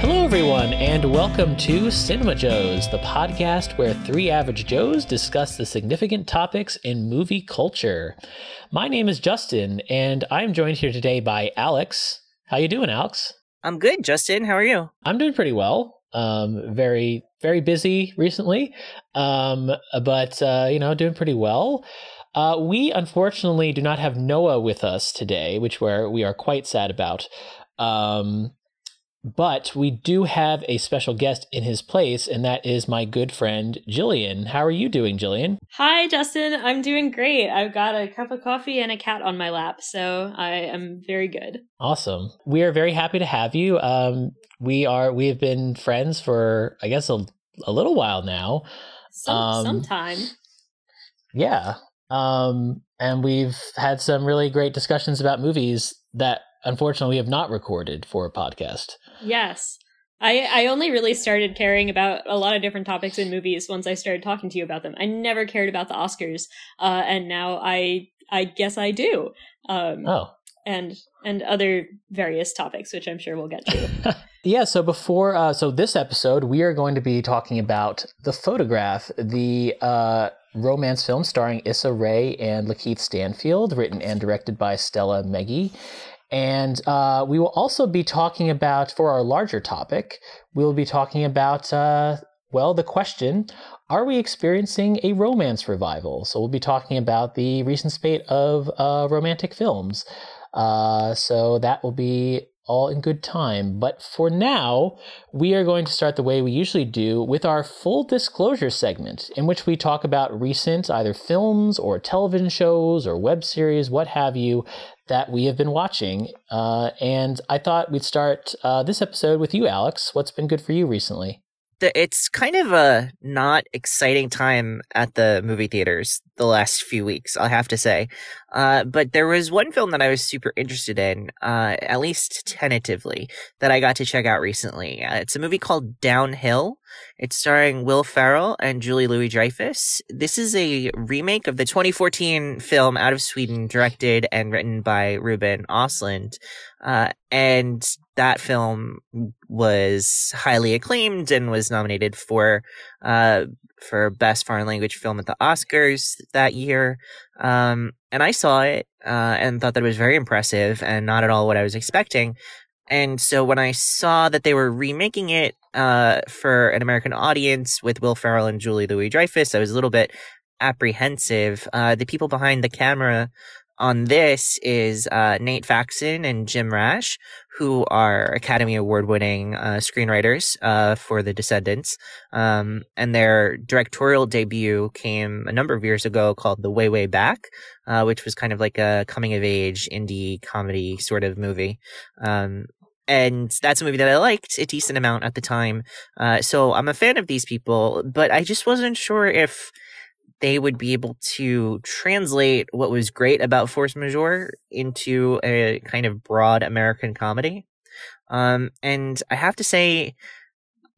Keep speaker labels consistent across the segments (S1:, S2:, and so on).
S1: Hello, everyone, and welcome to Cinema Joes, the podcast where three average Joes discuss the significant topics in movie culture. My name is Justin, and I'm joined here today by Alex. How you doing, Alex?
S2: I'm good, Justin. How are you?
S1: I'm doing pretty well. Um, very, very busy recently, um, but uh, you know, doing pretty well. Uh, we unfortunately do not have Noah with us today, which we're, we are quite sad about. Um, but we do have a special guest in his place, and that is my good friend Jillian. How are you doing, Jillian?
S3: Hi, Justin. I'm doing great. I've got a cup of coffee and a cat on my lap, so I am very good.
S1: Awesome. We are very happy to have you. Um, we are we have been friends for I guess a, a little while now.
S3: Some
S1: Um,
S3: sometime.
S1: Yeah. Um, and we've had some really great discussions about movies that unfortunately we have not recorded for a podcast.
S3: Yes. I, I only really started caring about a lot of different topics in movies once I started talking to you about them. I never cared about the Oscars, uh, and now I I guess I do. Um,
S1: Oh.
S3: and and other various topics, which I'm sure we'll get to.
S1: Yeah, so before, uh, so this episode, we are going to be talking about The Photograph, the uh, romance film starring Issa Rae and Lakeith Stanfield, written and directed by Stella Meghie. And uh, we will also be talking about, for our larger topic, we'll be talking about, uh, well, the question Are we experiencing a romance revival? So we'll be talking about the recent spate of uh, romantic films. Uh, so that will be all in good time. But for now, we are going to start the way we usually do with our full disclosure segment, in which we talk about recent either films or television shows or web series, what have you, that we have been watching. Uh, and I thought we'd start uh, this episode with you, Alex. What's been good for you recently?
S2: It's kind of a not exciting time at the movie theaters the last few weeks, I'll have to say. Uh, but there was one film that I was super interested in, uh, at least tentatively, that I got to check out recently. Uh, it's a movie called Downhill. It's starring Will Ferrell and Julie Louis Dreyfus. This is a remake of the 2014 film Out of Sweden, directed and written by Ruben Ostlund. Uh, and that film was highly acclaimed and was nominated for uh, for best foreign language film at the Oscars that year. Um, and I saw it uh, and thought that it was very impressive and not at all what I was expecting. And so when I saw that they were remaking it uh, for an American audience with Will Ferrell and Julie Louis Dreyfus, I was a little bit apprehensive. Uh, the people behind the camera on this is uh, Nate Faxon and Jim Rash, who are Academy Award winning uh, screenwriters uh, for The Descendants. Um, and their directorial debut came a number of years ago called The Way, Way Back, uh, which was kind of like a coming of age indie comedy sort of movie. Um, and that's a movie that I liked a decent amount at the time. Uh, so I'm a fan of these people, but I just wasn't sure if they would be able to translate what was great about Force Majeure into a kind of broad American comedy. Um, and I have to say,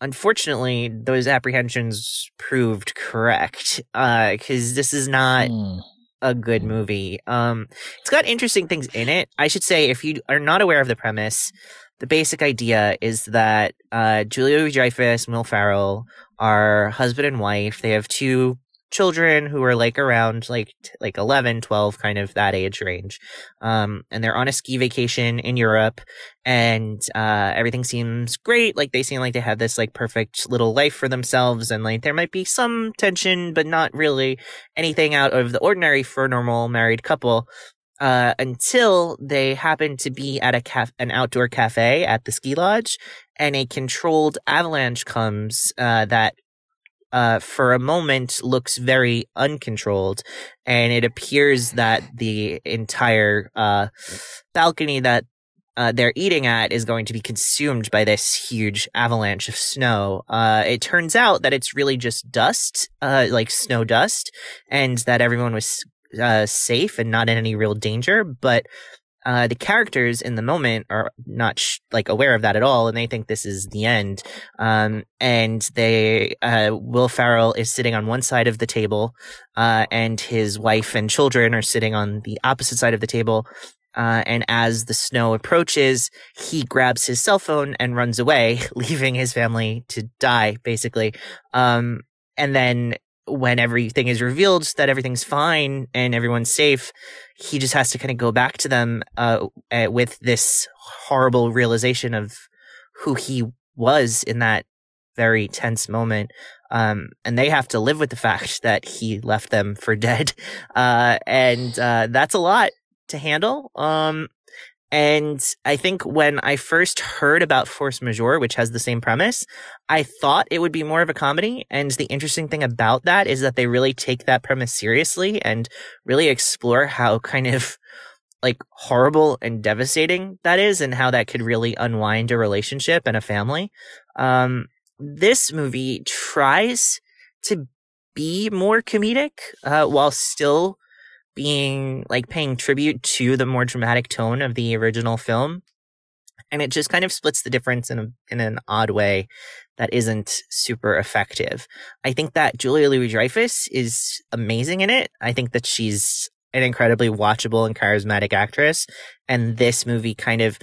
S2: unfortunately, those apprehensions proved correct. Uh, cause this is not
S1: Hmm.
S2: a good movie. Um, it's got interesting things in it. I should say, if you are not aware of the premise, the basic idea is that uh, Julia and Will Ferrell are husband and wife. They have two children who are like around like t- like 11 12 kind of that age range. Um and they're on a ski vacation in europe and uh everything seems great. Like they seem like they have this like perfect little life for themselves and like there might be some tension but not really anything out of the ordinary for a normal married couple. Uh, until they happen to be at a caf- an outdoor cafe at the ski lodge, and a controlled avalanche comes uh, that, uh, for a moment, looks very uncontrolled, and it appears that the entire uh, balcony that uh, they're eating at is going to be consumed by this huge avalanche of snow. Uh, it turns out that it's really just dust, uh, like snow dust, and that everyone was uh, safe and not in any real danger. But uh, the characters in the moment are not sh- like aware of that at all, and they think this is the end. Um, and they, uh, Will Ferrell is sitting on one side of the table, uh, and his wife and children are sitting on the opposite side of the table. Uh, and as the snow approaches, he grabs his cell phone and runs away, leaving his family to die, basically. Um, and then when everything is revealed that everything's fine and everyone's safe, he just has to kind of go back to them uh, with this horrible realization of who he was in that very tense moment. Um, and they have to live with the fact that he left them for dead. Uh, and uh, that's a lot to handle. Um, and I think when I first heard about Force Majeure, which has the same premise, I thought it would be more of a comedy. And the interesting thing about that is that they really take that premise seriously and really explore how kind of like horrible and devastating that is and how that could really unwind a relationship and a family. Um, this movie tries to be more comedic, uh, while still being like paying tribute to the more dramatic tone of the original film. And it just kind of splits the difference in a, in an odd way that isn't super effective. I think that Julia Louis Dreyfus is amazing in it. I think that she's an incredibly watchable and charismatic actress. And this movie kind of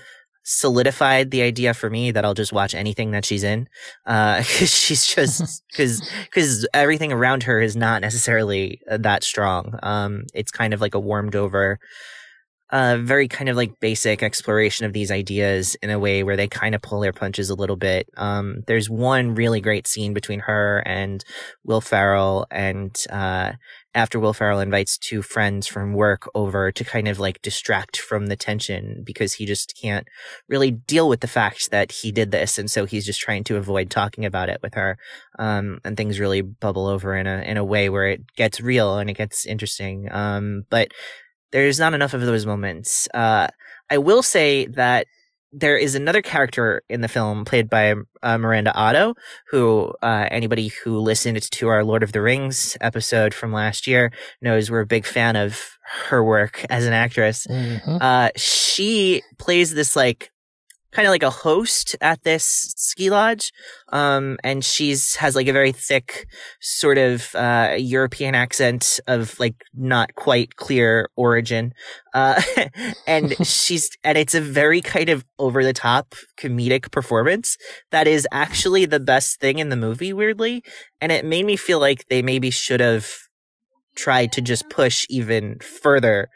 S2: solidified the idea for me that I'll just watch anything that she's in. Uh, cause she's just, cause, cause everything around her is not necessarily uh, that strong. Um, it's kind of like a warmed over, uh, very kind of like basic exploration of these ideas in a way where they kind of pull their punches a little bit. Um, there's one really great scene between her and Will Ferrell and, uh, after Will Ferrell invites two friends from work over to kind of like distract from the tension because he just can't really deal with the fact that he did this. And so he's just trying to avoid talking about it with her. Um, and things really bubble over in a, in a way where it gets real and it gets interesting. Um, but there's not enough of those moments. Uh, I will say that there is another character in the film played by uh, Miranda Otto, who uh, anybody who listened to our Lord of the Rings episode from last year knows we're a big fan of her work as an actress. Mm-hmm. Uh, she plays this like kind of like a host at this ski lodge. Um, and she's has like a very thick sort of, uh, European accent of like not quite clear origin. Uh, and she's, and it's a very kind of over the top comedic performance that is actually the best thing in the movie, weirdly. And it made me feel like they maybe should have tried to just push even further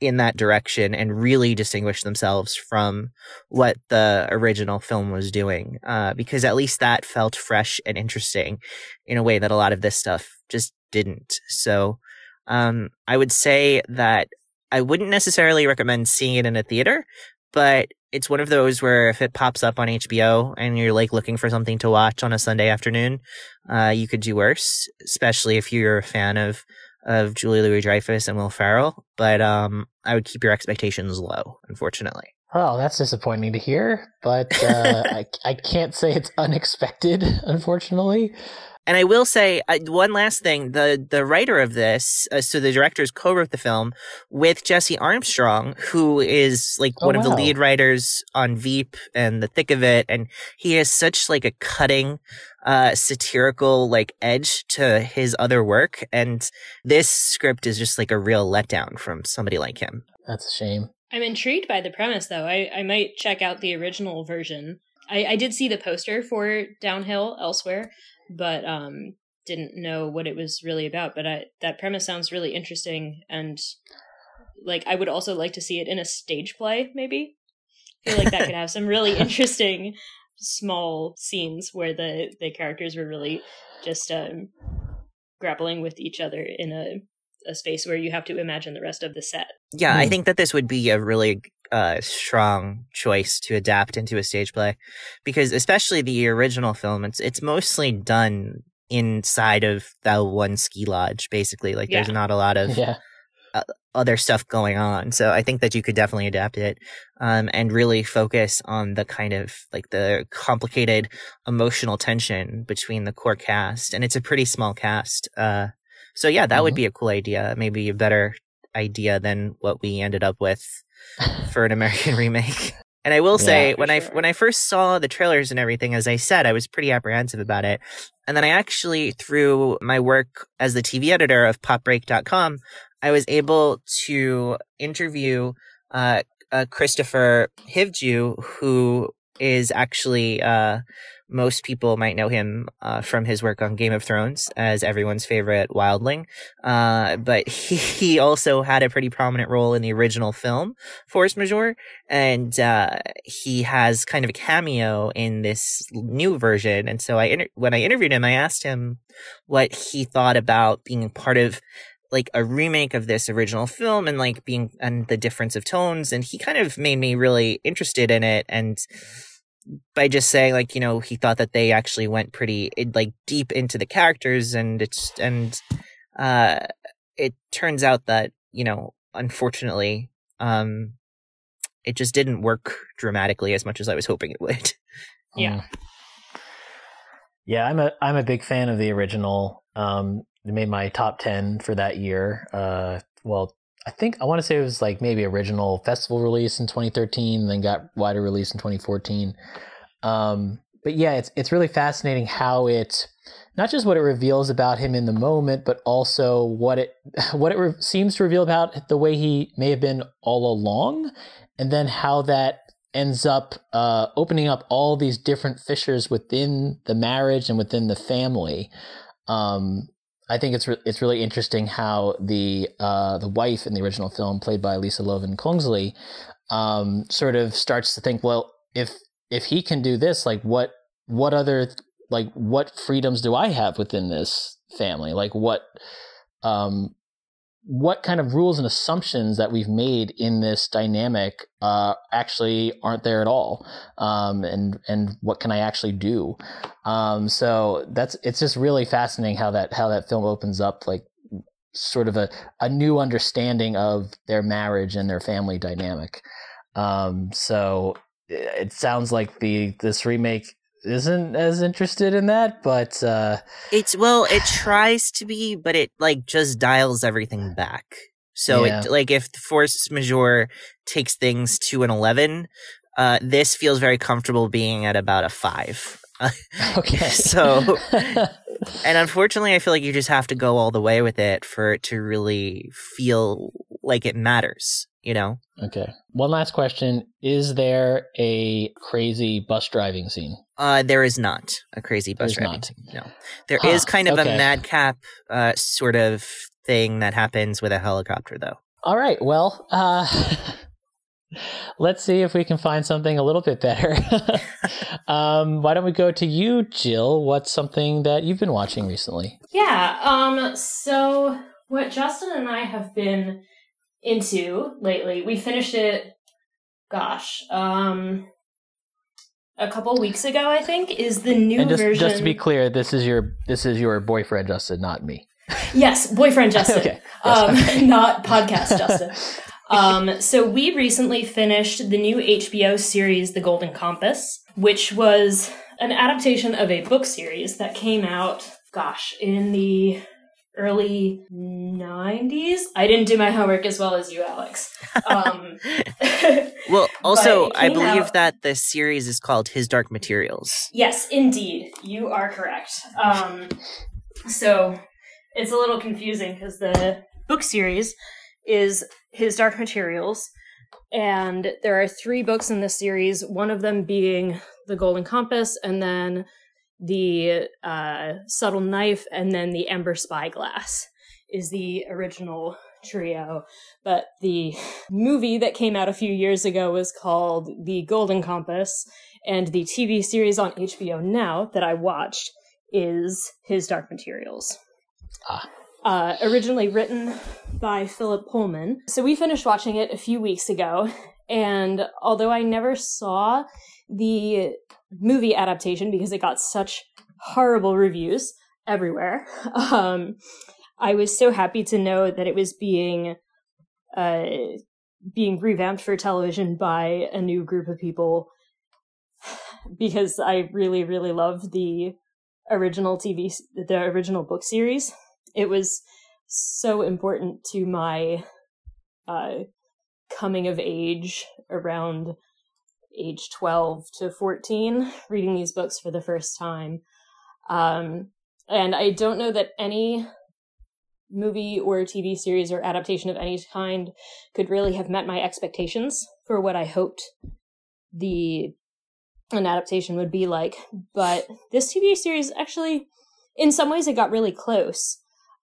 S2: in that direction and really distinguish themselves from what the original film was doing. Uh, because at least that felt fresh and interesting in a way that a lot of this stuff just didn't. So, um, I would say that I wouldn't necessarily recommend seeing it in a theater, but it's one of those where if it pops up on HBO and you're like looking for something to watch on a Sunday afternoon, uh, you could do worse, especially if you're a fan of of Julie Louis Dreyfus and Will Ferrell, but um, I would keep your expectations low, unfortunately.
S1: Well, that's disappointing to hear, but uh, I, I can't say it's unexpected, unfortunately.
S2: And I will say uh, one last thing: the the writer of this, uh, so the directors co-wrote the film with Jesse Armstrong, who is like oh, one wow. of the lead writers on Veep and The Thick of It, and he has such like a cutting, uh, satirical like edge to his other work, and this script is just like a real letdown from somebody like him.
S1: That's a shame.
S3: I'm intrigued by the premise, though. I I might check out the original version. I, I did see the poster for Downhill elsewhere, but um, didn't know what it was really about. But I, that premise sounds really interesting, and like I would also like to see it in a stage play. Maybe I feel like that could have some really interesting small scenes where the the characters were really just um, grappling with each other in a a space where you have to imagine the rest of the set.
S2: Yeah, I hmm. think that this would be a really uh, strong choice to adapt into a stage play because especially the original film it's it's mostly done inside of that one ski lodge basically like yeah. there's not a lot of yeah. uh, other stuff going on so i think that you could definitely adapt it um, and really focus on the kind of like the complicated emotional tension between the core cast and it's a pretty small cast uh, so yeah that mm-hmm. would be a cool idea maybe a better idea than what we ended up with for an American remake. And I will say,
S3: Yeah,
S2: when I when I first saw the trailers and everything, as I said, I was pretty apprehensive about it. And then I actually, through my work as the TV editor of PopBreak.com, I was able to interview uh, uh, Kristofer Hivju, who is actually uh, most people might know him uh, from his work on Game of Thrones as everyone's favorite wildling. Uh, but he, he also had a pretty prominent role in the original film Force Majeure, and uh, he has kind of a cameo in this new version. And so I inter- when I interviewed him, I asked him what he thought about being part of like a remake of this original film and like being and the difference of tones and he kind of made me really interested in it and by just saying like you know he thought that they actually went pretty like deep into the characters and it's and uh it turns out that you know unfortunately um it just didn't work dramatically as much as I was hoping it would.
S3: Yeah.
S1: Mm. Yeah, I'm a I'm a big fan of the original. Um, it made my top ten for that year. Uh, well, I think I want to say it was like maybe original festival release in 2013, and then got wider release in 2014. Um, but yeah, it's it's really fascinating how it not just what it reveals about him in the moment, but also what it what it re- seems to reveal about the way he may have been all along, and then how that ends up uh, opening up all these different fissures within the marriage and within the family. Um, I think it's re- it's really interesting how the uh, the wife in the original film, played by Lisa Loven Kongsli, um, sort of starts to think, well, if if he can do this, like what what other like what freedoms do I have within this family? Like what um, what kind of rules and assumptions that we've made in this dynamic uh, actually aren't there at all, um, and and what can I actually do? Um, so that's it's just really fascinating how that how that film opens up like sort of a, a new understanding of their marriage and their family dynamic. Um, so it sounds like the this remake isn't as interested in that, but uh,
S2: It's well, it tries to be, but it like just dials everything back. So
S1: Yeah.
S2: it like if the Force Majeure takes things to an eleven, uh, this feels very comfortable being at about a five.
S1: okay.
S2: So- And unfortunately, I feel like you just have to go all the way with it for it to really feel like it matters. You know?
S1: okay. One last question: Is there a crazy bus driving scene?
S2: Uh, there is not a crazy bus
S1: There's
S2: driving.
S1: not.
S2: scene, No, there is
S1: Huh,
S2: kind of
S1: okay.
S2: a madcap uh, sort of thing that happens with a helicopter, though.
S1: All right. Well, uh, let's see if we can find something a little bit better. um, why don't we go to you, Jill? What's something that you've been watching recently?
S3: Yeah. Um. So what Justin and I have been into lately, we finished it. Gosh. Um. A couple weeks ago, I think, is the new
S1: and just
S3: version.
S1: just to be clear, this is your this is your boyfriend Justin, not me.
S3: yes, boyfriend Justin.
S1: okay.
S3: um, not podcast Justin. Um, so we recently finished the new HBO series, The Golden Compass, which was an adaptation of a book series that came out, gosh, in the early 90s. I didn't do my homework as well as you, Alex. Um,
S2: Well, also, I believe
S3: out-
S2: that the series is called His Dark Materials.
S3: Yes, indeed. You are correct. Um, so it's a little confusing because the book series is His Dark Materials, and there are three books in this series, one of them being The Golden Compass, and then The uh, Subtle Knife, and then The Amber Spyglass is the original trio. But the movie that came out a few years ago was called The Golden Compass, and the TV series on HBO now that I watched is His Dark Materials.
S1: Ah.
S3: Uh, originally written by Philip Pullman. So we finished watching it a few weeks ago, and although I never saw the movie adaptation because it got such horrible reviews everywhere, um, I was so happy to know that it was being uh, being revamped for television by a new group of people because I really, really love the original TV, the original book series. It was so important to my uh, coming of age around age 12 to 14 reading these books for the first time. Um, and i don't know that any movie or tv series or adaptation of any kind could really have met my expectations for what i hoped the an adaptation would be like. But this tv series actually in some ways it got really close.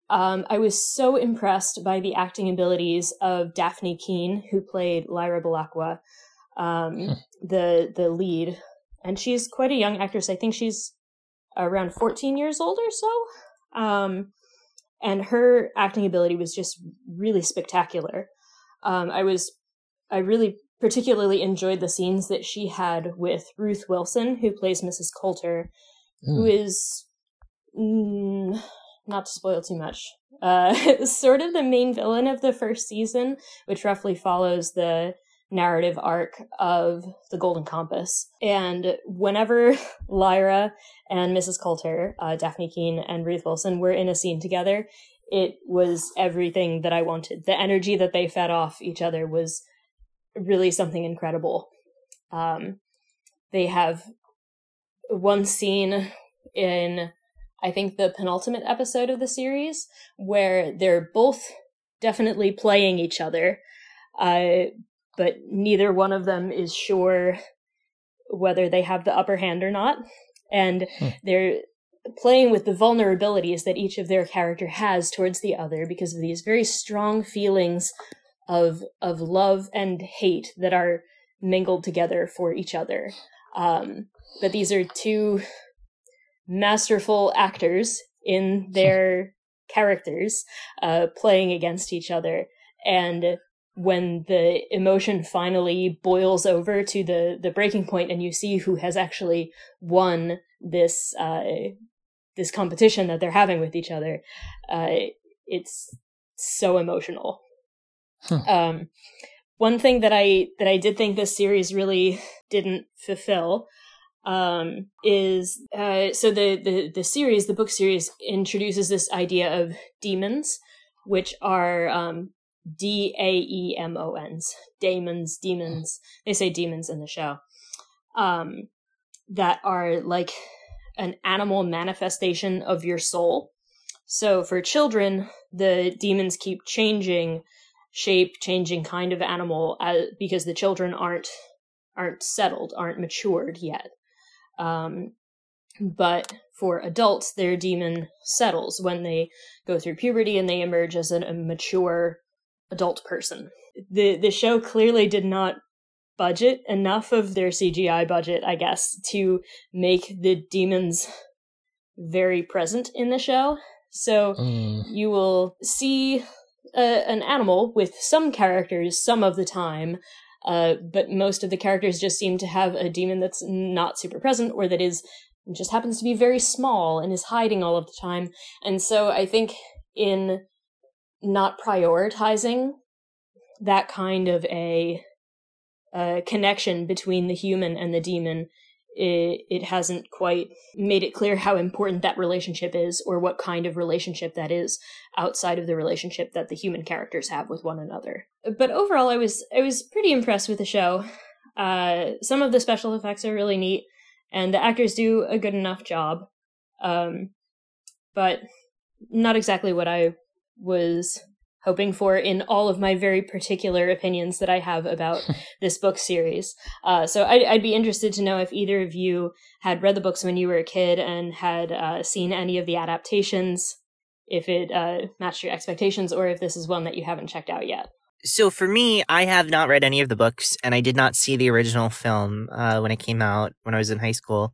S3: Um, I was so impressed by the acting abilities of Dafne Keen, who played Lyra Belacqua, um, hmm. the the lead, and she's quite a young actress. I think she's around 14 years old or so. Um, and her acting ability was just really spectacular. Um, I was, I really particularly enjoyed the scenes that she had with Ruth Wilson, who plays Mrs. Coulter, mm. who hmm. Mm, not to spoil too much, uh, sort of the main villain of the first season, which roughly follows the narrative arc of the Golden Compass. And whenever Lyra and Mrs. Coulter, uh, Dafne Keen, and Ruth Wilson were in a scene together, it was everything that I wanted. The energy that they fed off each other was really something incredible. Um, they have one scene in I think, the penultimate episode of the series, where they're both definitely playing each other, uh, but neither one of them is sure whether they have the upper hand or not. And hmm. they're playing with the vulnerabilities that each of their character has towards the other because of these very strong feelings of of love and hate that are mingled together for each other. Um, but these are two masterful actors in their characters uh, playing against each other and when the emotion finally boils over to the the breaking point and you see who has actually won this uh, this competition that they're having with each other uh, it's so emotional huh. um, one thing that i that i did think this series really didn't fulfill um, is uh, so the, the the series, the book series, introduces this idea of demons, which are um, D A E M O N's, daemons, demons. They say demons in the show. Um, that are like an animal manifestation of your soul. So for children, the demons keep changing shape, changing kind of animal uh, because the children aren't aren't settled, aren't matured yet. Um, but for adults, their demon settles when they go through puberty and they emerge as an, a mature adult person. The the show clearly did not budget enough of their CGI budget, I guess, to make the demons very present in the show. So mm. you will see a, an animal with some characters some of the time, uh, but most of the characters just seem to have a demon that's not super present or that is just happens to be very small and is hiding all of the time. And so I think in not prioritizing that kind of a, a connection between the human and the demon it, it hasn't quite made it clear how important that relationship is or what kind of relationship that is outside of the relationship that the human characters have with one another. But overall I was I was pretty impressed with the show. Uh, some of the special effects are really neat and the actors do a good enough job. Um, but not exactly what I was hoping for in all of my very particular opinions that I have about this book series. Uh, so I'd, I'd, be interested to know if either of you had read the books when you were a kid and had uh, seen any of the adaptations, if it uh, matched your expectations, or if this is one that you haven't checked out yet.
S2: So for me, I have not read any of the books, and I did not see the original film uh, when it came out when I was in high school.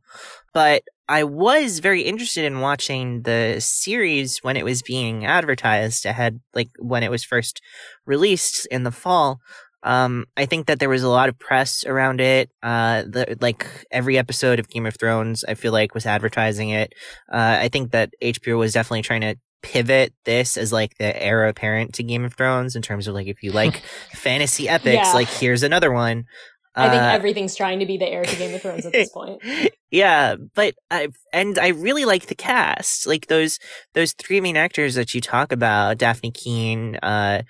S2: But I was very interested in watching the series when it was being advertised ahead, like when it was first released in the fall. Um, I think that there was a lot of press around it. Uh, the, like every episode of Game of Thrones, I feel like was advertising it. Uh, I think that HBO was definitely trying to pivot this as like the heir apparent to Game of Thrones in terms of like if you like fantasy epics, yeah. like here's another one.
S3: I think uh, everything's trying to be the heir to Game of Thrones at this point.
S2: Yeah, but I and I really like the cast, like those those three main actors that you talk about, Dafne Keen, uh,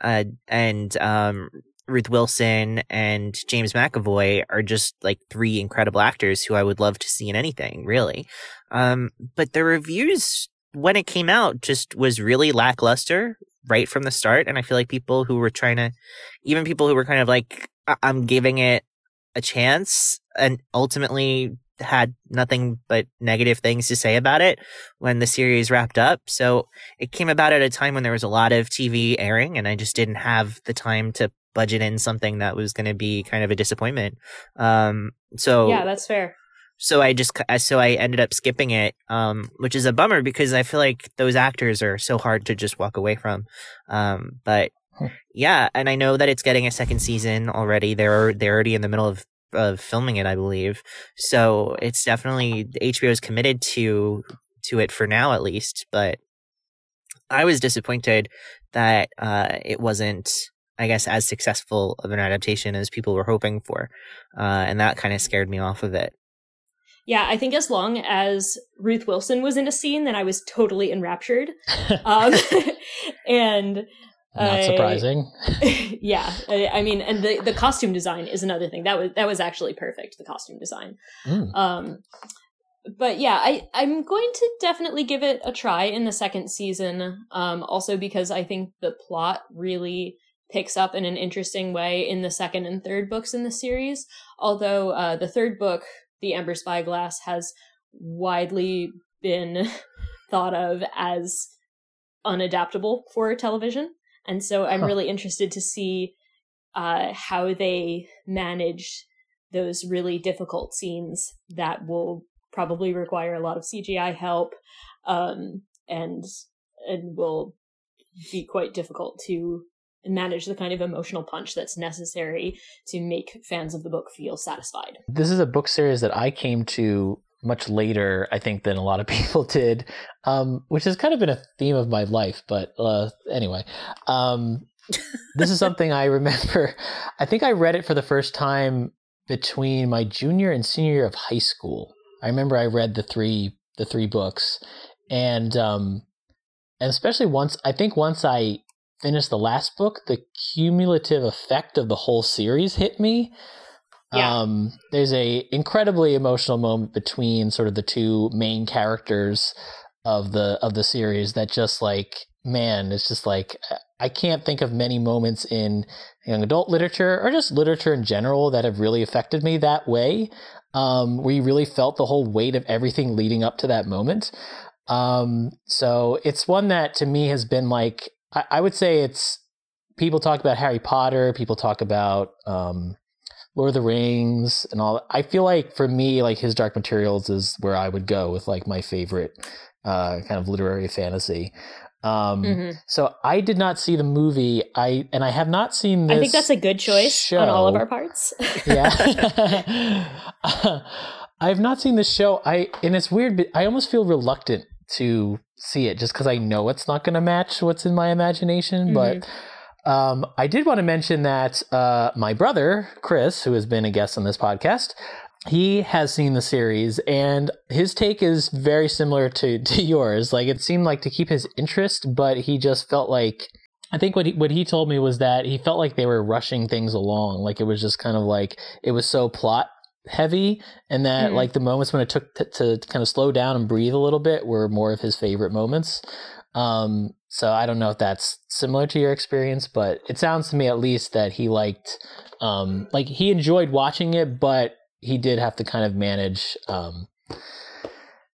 S2: uh, and um, Ruth Wilson and James McAvoy are just like three incredible actors who I would love to see in anything, really. Um, but the reviews when it came out just was really lackluster right from the start. And I feel like people who were trying to, even people who were kind of like, I'm giving it a chance and ultimately had nothing but negative things to say about it when the series wrapped up. So it came about at a time when there was a lot of TV airing and I just didn't have the time to budget in something that was going to be kind of a disappointment. Um, so
S3: yeah, that's fair.
S2: So I just, so I ended up skipping it, um, which is a bummer because I feel like those actors are so hard to just walk away from. Um, but yeah, and I know that it's getting a second season already. They're, they're already in the middle of of filming it, I believe. So it's definitely HBO is committed to to it for now, at least. But I was disappointed that uh, it wasn't, I guess, as successful of an adaptation as people were hoping for, uh, and that kind of scared me off of it.
S3: Yeah, I think as long as Ruth Wilson was in a scene, then I was totally enraptured. um, and
S1: not surprising.
S3: yeah, I mean, and the the costume design is another thing that was that was actually perfect. The costume design. Mm. Um, but yeah, I I'm going to definitely give it a try in the second season. Um, also because I think the plot really picks up in an interesting way in the second and third books in the series. Although uh, the third book, The Amber Spyglass, has widely been thought of as unadaptable for television. And so I'm huh. really interested to see uh, how they manage those really difficult scenes that will probably require a lot of CGI help um, and and will be quite difficult to manage the kind of emotional punch that's necessary to make fans of the book feel satisfied.
S1: This is a book series that I came to much later, I think, than a lot of people did, um, which has kind of been a theme of my life. But uh, anyway, um, this is something I remember. I think I read it for the first time between my junior and senior year of high school. I remember I read the three the three books, and um, and especially once I think once I finished the last book, the cumulative effect of the whole series hit me yeah. Um, there's a incredibly emotional moment between sort of the two main characters of the of the series that just like man, it's just like I can't think of many moments in young adult literature or just literature in general that have really affected me that way. Um, where you really felt the whole weight of everything leading up to that moment. Um, so it's one that to me has been like I, I would say it's people talk about Harry Potter, people talk about um, Lord of the Rings and all. I feel like for me, like his Dark Materials is where I would go with like my favorite uh, kind of literary fantasy. Um, mm-hmm. So I did not see the movie. I and I have not seen. I
S3: think that's a good choice
S1: show.
S3: on all of our parts.
S1: yeah, I have not seen the show. I and it's weird, but I almost feel reluctant to see it just because I know it's not going to match what's in my imagination. Mm-hmm. But um, I did want to mention that uh, my brother, Chris, who has been a guest on this podcast, he has seen the series and his take is very similar to, to yours. Like it seemed like to keep his interest, but he just felt like I think what he, what he told me was that he felt like they were rushing things along. Like it was just kind of like it was so plot heavy and that mm-hmm. like the moments when it took t- to kind of slow down and breathe a little bit were more of his favorite moments. Um, so I don't know if that's similar to your experience, but it sounds to me at least that he liked, um, like he enjoyed watching it, but he did have to kind of manage, um,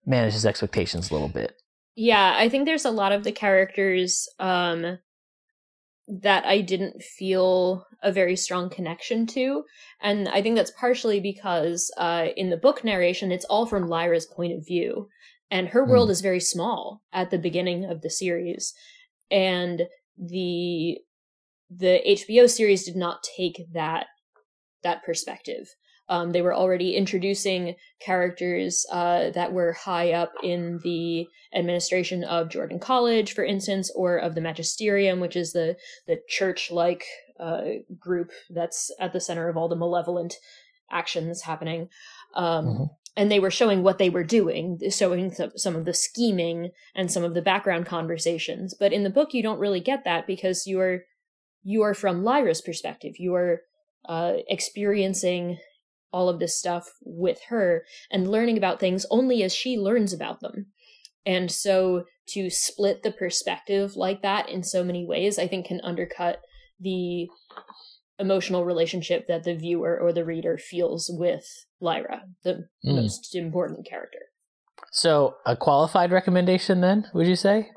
S1: manage his expectations a little bit.
S3: Yeah, I think there's a lot of the characters, um, that I didn't feel a very strong connection to. And I think that's partially because uh, in the book narration, it's all from Lyra's point of view and her world mm. is very small at the beginning of the series and the the HBO series did not take that that perspective. Um, they were already introducing characters uh, that were high up in the administration of Jordan College, for instance, or of the Magisterium, which is the the church like uh, group that's at the center of all the malevolent actions happening. Um, mm-hmm and they were showing what they were doing, showing some of the scheming and some of the background conversations. But in the book, you don't really get that because you're you are from Lyra's perspective. You are uh, experiencing all of this stuff with her and learning about things only as she learns about them. And so to split the perspective like that in so many ways, I think can undercut the emotional relationship that the viewer or the reader feels with Lyra, the mm. most important character.
S1: So, a qualified recommendation then, would you say?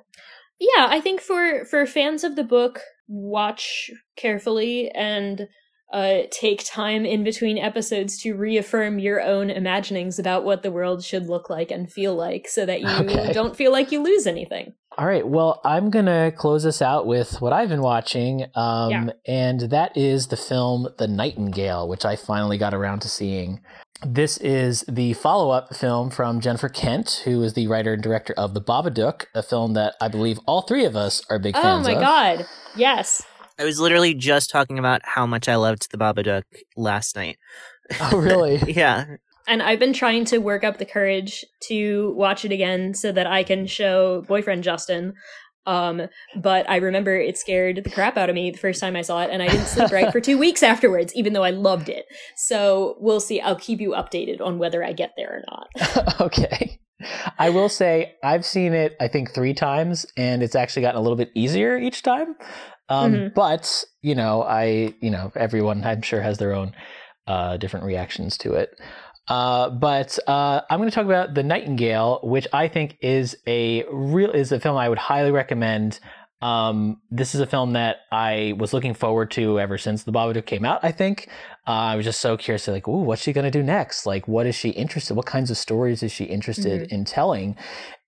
S3: Yeah, I think for for fans of the book, watch carefully and uh, take time in between episodes to reaffirm your own imaginings about what the world should look like and feel like so that you okay. don't feel like you lose anything.
S1: All right. Well, I'm going to close this out with what I've been watching. Um, yeah. And that is the film The Nightingale, which I finally got around to seeing. This is the follow up film from Jennifer Kent, who is the writer and director of The Babadook, a film that I believe all three of us are big fans
S3: of. Oh my. God. Yes.
S2: I was literally just talking about how much I loved The Babadook last night.
S1: Oh, really?
S2: yeah.
S3: And I've been trying to work up the courage to watch it again so that I can show boyfriend Justin um, but I remember it scared the crap out of me the first time I saw it, and I didn't sleep right for two weeks afterwards, even though I loved it. So we'll see. I'll keep you updated on whether I get there or
S1: not. okay. I will say I've seen it, I think, three times, and it's actually gotten a little bit easier each time. Um, mm-hmm. But you know, I you know, everyone I'm sure has their own uh, different reactions to it. Uh, but uh, I'm going to talk about The Nightingale, which I think is a real is a film I would highly recommend. Um, this is a film that I was looking forward to ever since The Babadook came out. I think uh, I was just so curious, like, ooh, what's she going to do next? Like, what is she interested? What kinds of stories is she interested mm-hmm. in telling?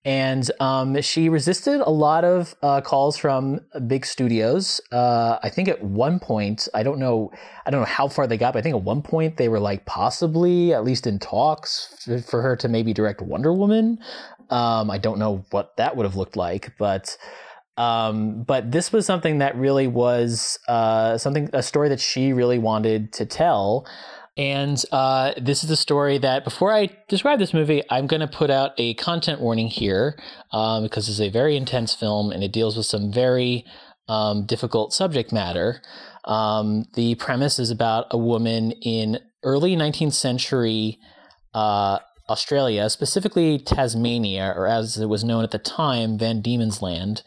S1: And um, she resisted a lot of uh, calls from big studios. Uh, I think at one point, I don't know, I don't know how far they got, but I think at one point they were like possibly, at least in talks, for her to maybe direct Wonder Woman. Um, I don't know what that would have looked like, but um, but this was something that really was uh, something a story that she really wanted to tell. And uh, this is the story that, before I describe this movie, I'm going to put out a content warning here um, because it's a very intense film and it deals with some very um, difficult subject matter. Um, the premise is about a woman in early 19th century uh, Australia, specifically Tasmania, or as it was known at the time, Van Diemen's Land.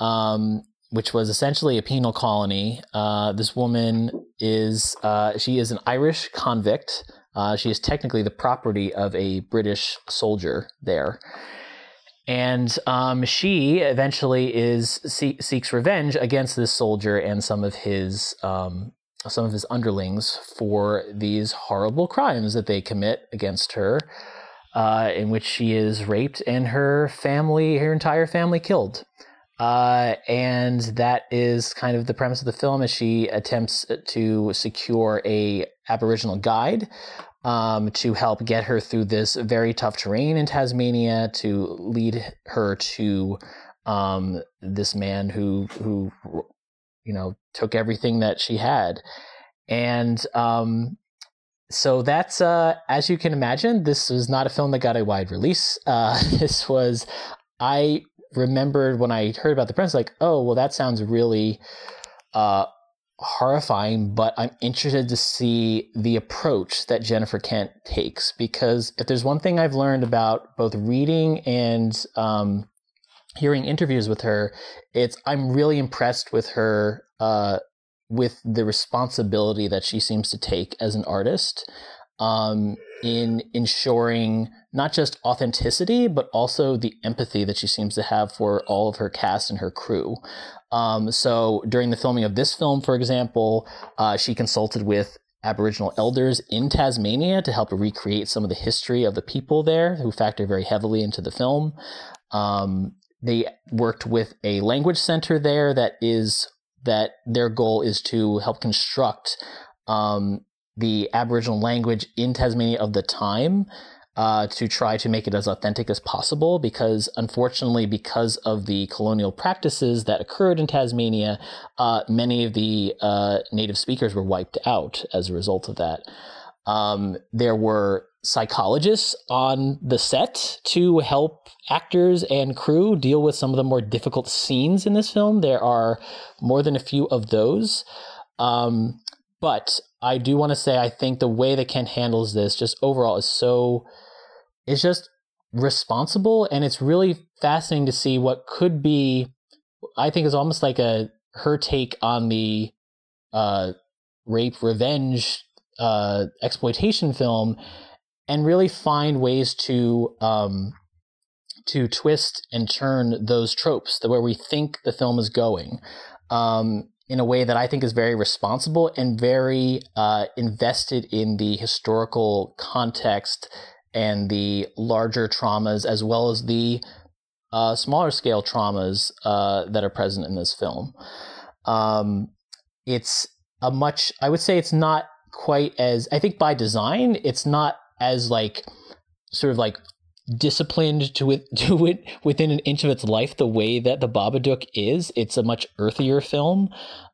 S1: Um, which was essentially a penal colony. Uh, this woman is uh, she is an Irish convict. Uh, she is technically the property of a British soldier there, and um, she eventually is see- seeks revenge against this soldier and some of his um, some of his underlings for these horrible crimes that they commit against her. Uh, in which she is raped and her family, her entire family killed. Uh, and that is kind of the premise of the film as she attempts to secure a aboriginal guide um, to help get her through this very tough terrain in tasmania to lead her to um, this man who who you know took everything that she had. And um, so that's uh, as you can imagine this was not a film that got a wide release. Uh, this was I remembered when I heard about the prince, like, oh, well, that sounds really uh, horrifying, but I'm interested to see the approach that Jennifer Kent takes because if there's one thing I've learned about both reading and um, hearing interviews with her, it's I'm really impressed with her uh, with the responsibility that she seems to take as an artist um, in ensuring not just authenticity, but also the empathy that she seems to have for all of her cast and her crew. Um, so during the filming of this film, for example, uh, she consulted with Aboriginal elders in Tasmania to help recreate some of the history of the people there, who factor very heavily into the film. Um, they worked with a language center there that is that their goal is to help construct um, the Aboriginal language in Tasmania of the time uh, to try to make it as authentic as possible because unfortunately because of the colonial practices that occurred in tasmania uh, many of the uh, native speakers were wiped out as a result of that Um, there were psychologists on the set to help actors and crew deal with some of the more difficult scenes in this film. There are more than a few of those. Um, but I do want to say I think the way that Kent handles this just overall is so it's just responsible and it's really fascinating to see what could be I think is almost like a her take on the uh, rape revenge uh, exploitation film and really find ways to um, to twist and turn those tropes the where we think the film is going. Um, in a way that I think is very responsible and very uh, invested in the historical context and the larger traumas as well as the uh, smaller scale traumas uh, that are present in this film. Um, it's a much, I would say it's not quite as, I think by design, it's not as like sort of like disciplined to it to it within an inch of its life the way that the Babadook is. It's a much earthier film.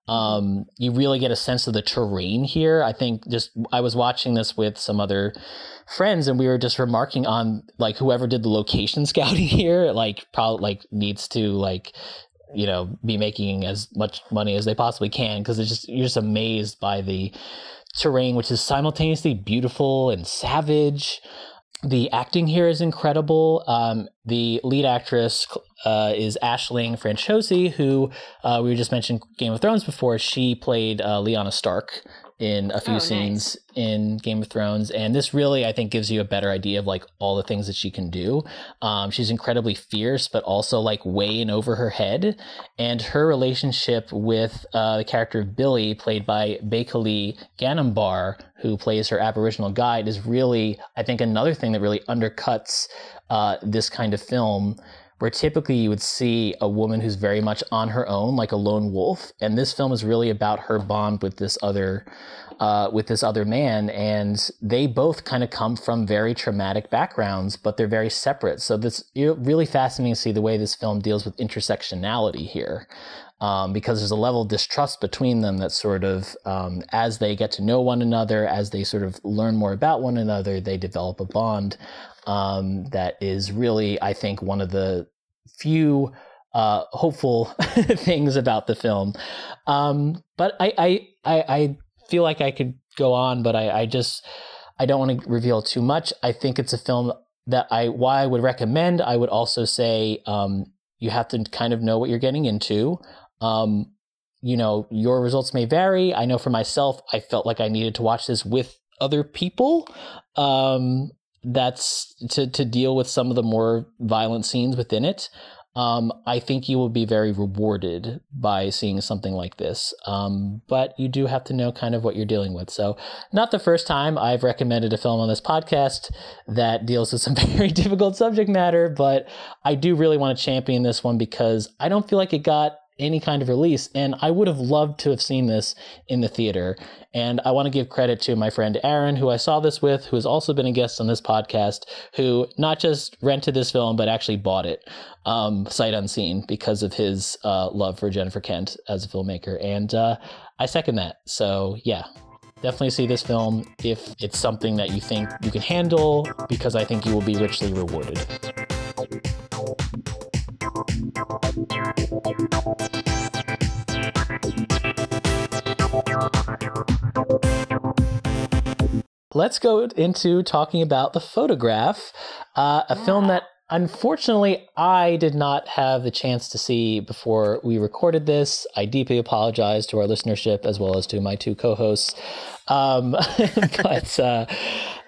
S1: Um, you really get a sense of the terrain here. I think just I was watching this with some other friends and we were just remarking on like whoever did the location scouting here like probably like needs to like you know be making as much money as they possibly can because it's just you're just amazed by the terrain, which is simultaneously beautiful and savage. The acting here is incredible. Um, the lead actress uh, is Aisling Franciosi, who uh, we just mentioned Game of Thrones before. She played uh, Lyanna Stark in a few oh, scenes nice. in Game of Thrones, and this really I think gives you a better idea of like all the things that she can do. Um, she's incredibly fierce, but also like way in over her head, and her relationship with uh, the character of Billy, played by Baykali Ganambarr, who plays her Aboriginal guide, is really I think another thing that really undercuts uh, this kind of film where typically you would see a woman who's very much on her own, like a lone wolf. And this film is really about her bond with this other, uh, with this other man. And they both kind of come from very traumatic backgrounds, but they're very separate. So this really fascinating to see the way this film deals with intersectionality here. Um, because there's a level of distrust between them that sort of, um, as they get to know one another, as they sort of learn more about one another, they develop a bond um, that is really, I think, one of the few uh, hopeful things about the film. Um, but I, I, I, I, feel like I could go on, but I, I just I don't want to reveal too much. I think it's a film that I why I would recommend. I would also say um, you have to kind of know what you're getting into. Um, you know, your results may vary. I know for myself, I felt like I needed to watch this with other people. Um, that's to to deal with some of the more violent scenes within it. Um, I think you will be very rewarded by seeing something like this. Um, but you do have to know kind of what you're dealing with. So, not the first time I've recommended a film on this podcast that deals with some very difficult subject matter, but I do really want to champion this one because I don't feel like it got any kind of release. And I would have loved to have seen this in the theater. And I want to give credit to my friend Aaron, who I saw this with, who has also been a guest on this podcast, who not just rented this film, but actually bought it um, sight unseen because of his uh, love for Jennifer Kent as a filmmaker. And uh, I second that. So, yeah, definitely see this film if it's something that you think you can handle, because I think you will be richly rewarded. Let's go into talking about The Photograph, uh, a yeah. film that unfortunately I did not have the chance to see before we recorded this. I deeply apologize to our listenership as well as to my two co hosts. Um, but uh,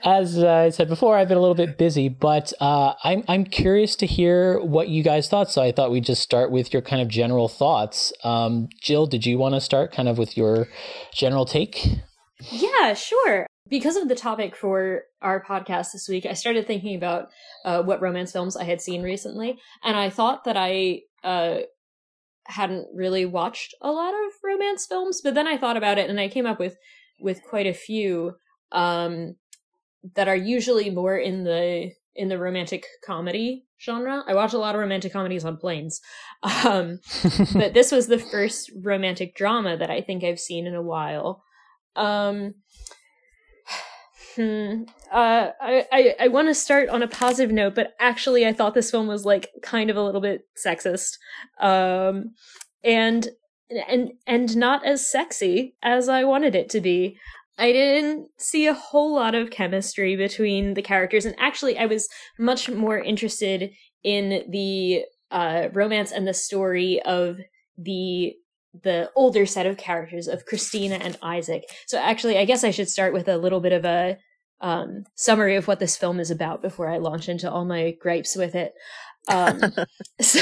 S1: as I said before, I've been a little bit busy, but uh, I'm I'm curious to hear what you guys thought. So I thought we'd just start with your kind of general thoughts. Um, Jill, did you want to start kind of with your general take?
S3: Yeah, sure. Because of the topic for our podcast this week, I started thinking about uh, what romance films I had seen recently, and I thought that I uh, hadn't really watched a lot of romance films. But then I thought about it, and I came up with with quite a few. Um, that are usually more in the in the romantic comedy genre. I watch a lot of romantic comedies on planes. Um, but this was the first romantic drama that I think I've seen in a while. Um, Hmm. Uh, I I, I want to start on a positive note, but actually, I thought this film was like kind of a little bit sexist, um, and and and not as sexy as I wanted it to be. I didn't see a whole lot of chemistry between the characters, and actually, I was much more interested in the uh, romance and the story of the the older set of characters of Christina and Isaac. So actually, I guess I should start with a little bit of a um, summary of what this film is about before I launch into all my gripes with it. Um, so,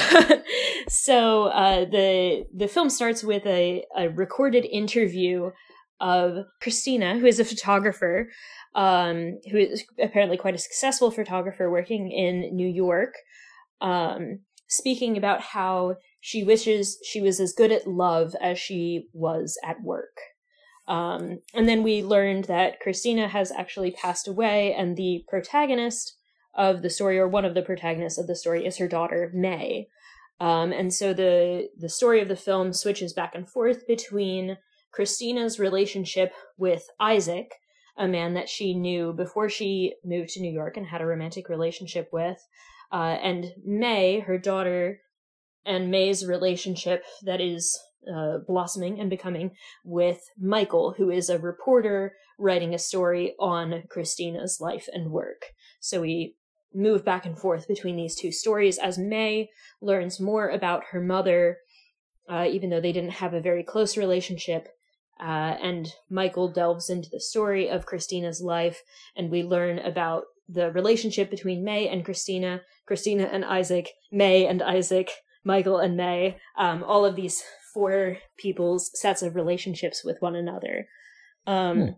S3: so uh, the the film starts with a, a recorded interview of Christina, who is a photographer, um, who is apparently quite a successful photographer working in New York, um, speaking about how she wishes she was as good at love as she was at work. Um, and then we learned that Christina has actually passed away, and the protagonist of the story, or one of the protagonists of the story, is her daughter May. Um, and so the the story of the film switches back and forth between Christina's relationship with Isaac, a man that she knew before she moved to New York and had a romantic relationship with, uh, and May, her daughter, and May's relationship that is uh, blossoming and becoming with Michael, who is a reporter writing a story on Christina's life and work. So we move back and forth between these two stories as May learns more about her mother, uh, even though they didn't have a very close relationship. Uh, and Michael delves into the story of Christina's life, and we learn about the relationship between May and Christina, Christina and Isaac, May and Isaac, Michael and May, um, all of these four people's sets of relationships with one another. Um, hmm.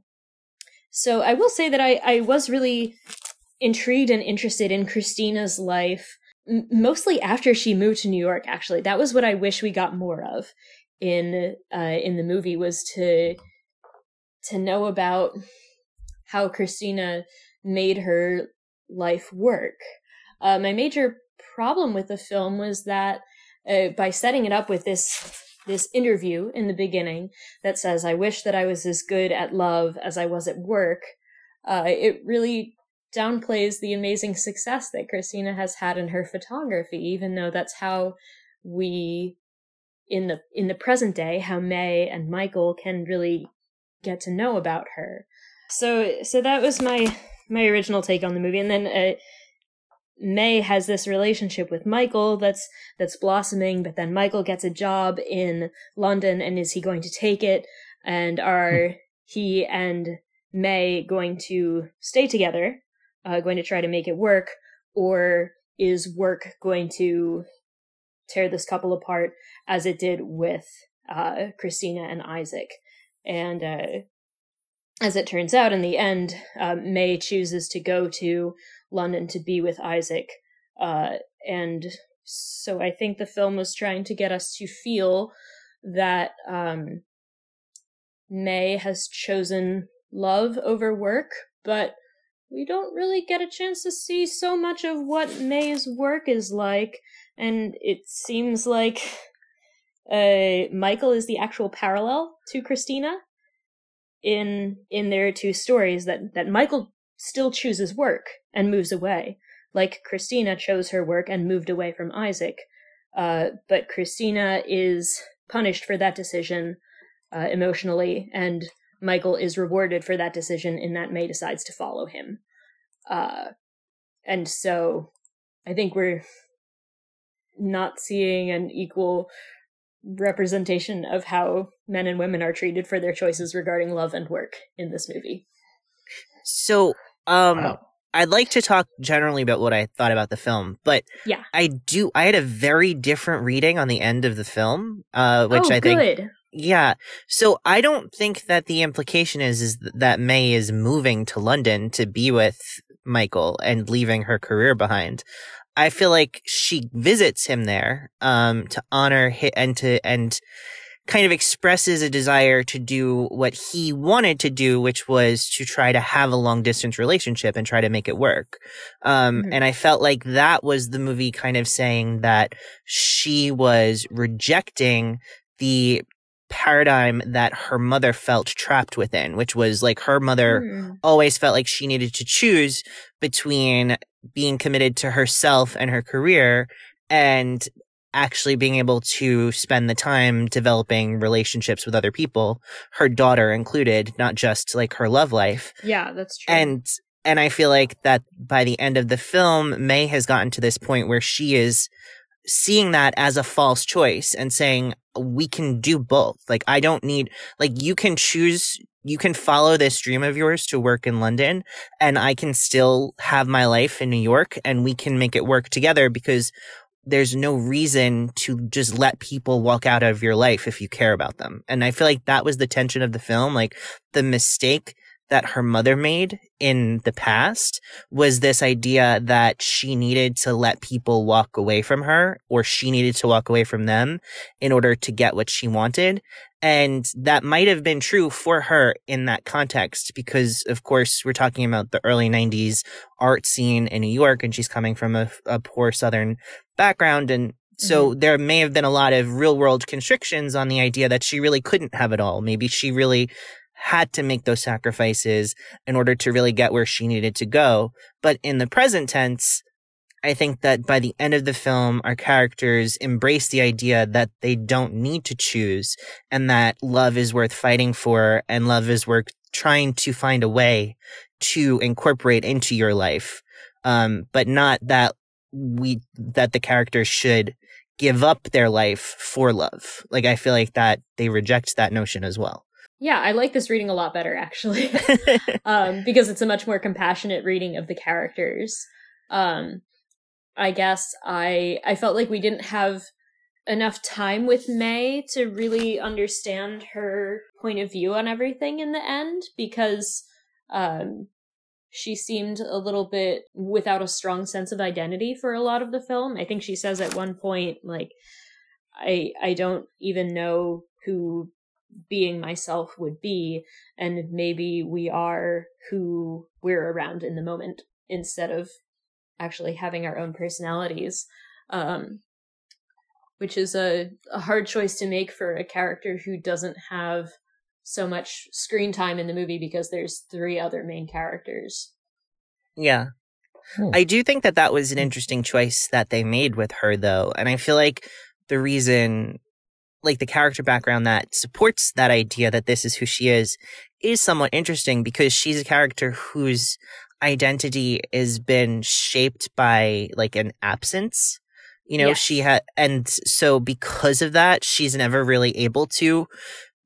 S3: So I will say that I, I was really intrigued and interested in Christina's life, mostly after she moved to New York. Actually, that was what I wish we got more of in uh, in the movie was to to know about how Christina made her life work. Uh, my major problem with the film was that uh, by setting it up with this this interview in the beginning that says, "I wish that I was as good at love as I was at work," uh, it really downplays the amazing success that Christina has had in her photography, even though that's how we in the in the present day how May and Michael can really get to know about her. So so that was my my original take on the movie, and then uh, May has this relationship with Michael that's that's blossoming, but then Michael gets a job in London and is he going to take it? And are hmm. he and May going to stay together, uh, going to try to make it work, or is work going to tear this couple apart as it did with uh, Christina and Isaac? And uh, as it turns out, in the end, uh, May chooses to go to London to be with Isaac. Uh, and so I think the film was trying to get us to feel that um, May has chosen love over work, but we don't really get a chance to see so much of what May's work is like. And it seems like uh, Michael is the actual parallel to Christina in in their two stories that that Michael still chooses work and moves away, like Christina chose her work and moved away from Isaac. Uh, but Christina is punished for that decision uh, emotionally, and Michael is rewarded for that decision in that May decides to follow him. Uh, and so I think we're not seeing an equal representation of how men and women are treated for their choices regarding love and work in this movie.
S2: So um, wow. I'd like to talk generally about what I thought about the film, but
S3: yeah,
S2: I do. I had a very different reading on the end of the film, uh, which
S3: oh,
S2: I think. Yeah. So I don't think that the implication is is that May is moving to London to be with Michael and leaving her career behind. I feel like she visits him there um, to honor him and to and kind of expresses a desire to do what he wanted to do, which was to try to have a long distance relationship and try to make it work. Um, mm-hmm. and I felt like that was the movie kind of saying that she was rejecting the paradigm that her mother felt trapped within, which was like her mother
S3: Mm.
S2: always felt like she needed to choose between being committed to herself and her career and actually being able to spend the time developing relationships with other people, her daughter included, not just like her love life.
S3: Yeah, that's true.
S2: And and I feel like that by the end of the film, May has gotten to this point where she is seeing that as a false choice and saying we can do both. Like I don't need like you can choose you can follow this dream of yours to work in London and I can still have my life in New York and we can make it work together because there's no reason to just let people walk out of your life if you care about them. And I feel like that was the tension of the film. Like the mistake that her mother made in the past was this idea that she needed to let people walk away from her or she needed to walk away from them in order to get what she wanted. And that might have been true for her in that context because, of course, we're talking about the early 90s art scene in New York and she's coming from a, a poor Southern background. And so mm-hmm. there may have been a lot of real world constrictions on the idea that she really couldn't have it all. Maybe she really had to make those sacrifices in order to really get where she needed to go. But in the present tense, I think that by the end of the film, our characters embrace the idea that they don't need to choose and that love is worth fighting for and love is worth trying to find a way to incorporate into your life. Um, but not that we, that the characters should give up their life for love. Like, I feel like that they reject that notion as well.
S3: Yeah, I like this reading a lot better actually. um, because it's a much more compassionate reading of the characters. Um, I guess I I felt like we didn't have enough time with May to really understand her point of view on everything in the end because um, she seemed a little bit without a strong sense of identity for a lot of the film. I think she says at one point like I I don't even know who being myself would be and maybe we are who we're around in the moment instead of actually having our own personalities um which is a, a hard choice to make for a character who doesn't have so much screen time in the movie because there's three other main characters
S2: Yeah.
S1: Hmm.
S2: I do think that that was an interesting choice that they made with her, though. And I feel like the reason, like the character background that supports that idea that this is who she is, is somewhat interesting because she's a character whose identity has been shaped by like an absence. You know,
S3: Yes.
S2: she had, and so because of that, she's never really able to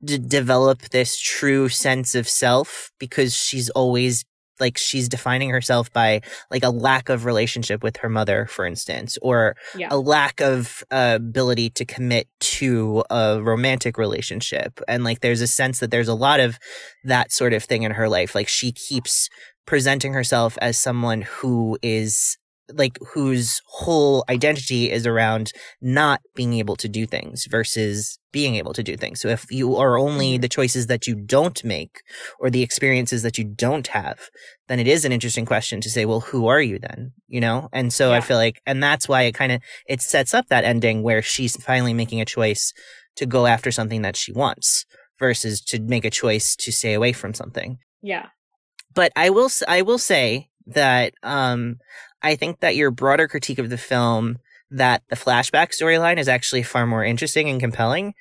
S2: d- develop this true sense of self because she's always like she's defining herself by like a lack of relationship with her mother for instance or
S3: yeah.
S2: a lack of uh, ability to commit to a romantic relationship. And like there's a sense that there's a lot of that sort of thing in her life. Like she keeps presenting herself as someone who is like whose whole identity is around not being able to do things versus being able to do things. So if you are only the choices that you don't make or the experiences that you don't have, then it is an interesting question to say, well, who are you then? You know? And so I feel like, and that's why it kind of, it sets up that ending where she's finally making a choice to go after something that she wants versus to make a choice to stay away from something
S3: yeah
S2: but I will I will say that um I think that your broader critique of the film that the flashback storyline is actually far more interesting and compelling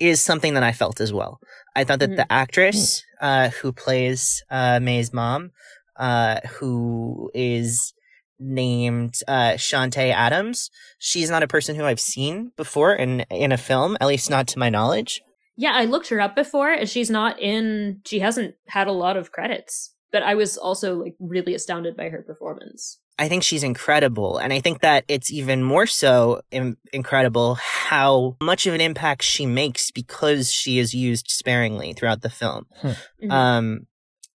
S2: is something that I felt as well. I thought that
S3: Mhm.
S2: the actress uh who plays uh May's mom uh who is named uh Chanté Adams, she's not a person who I've seen before in in a film, at least not to my knowledge.
S3: Yeah, I looked her up before, and she's not in. She hasn't had a lot of credits, but I was also like really astounded by her performance.
S2: I think she's incredible. And I think that it's even more so Im- incredible how much of an impact she makes because she is used sparingly throughout the film.
S3: Mhm.
S2: Um,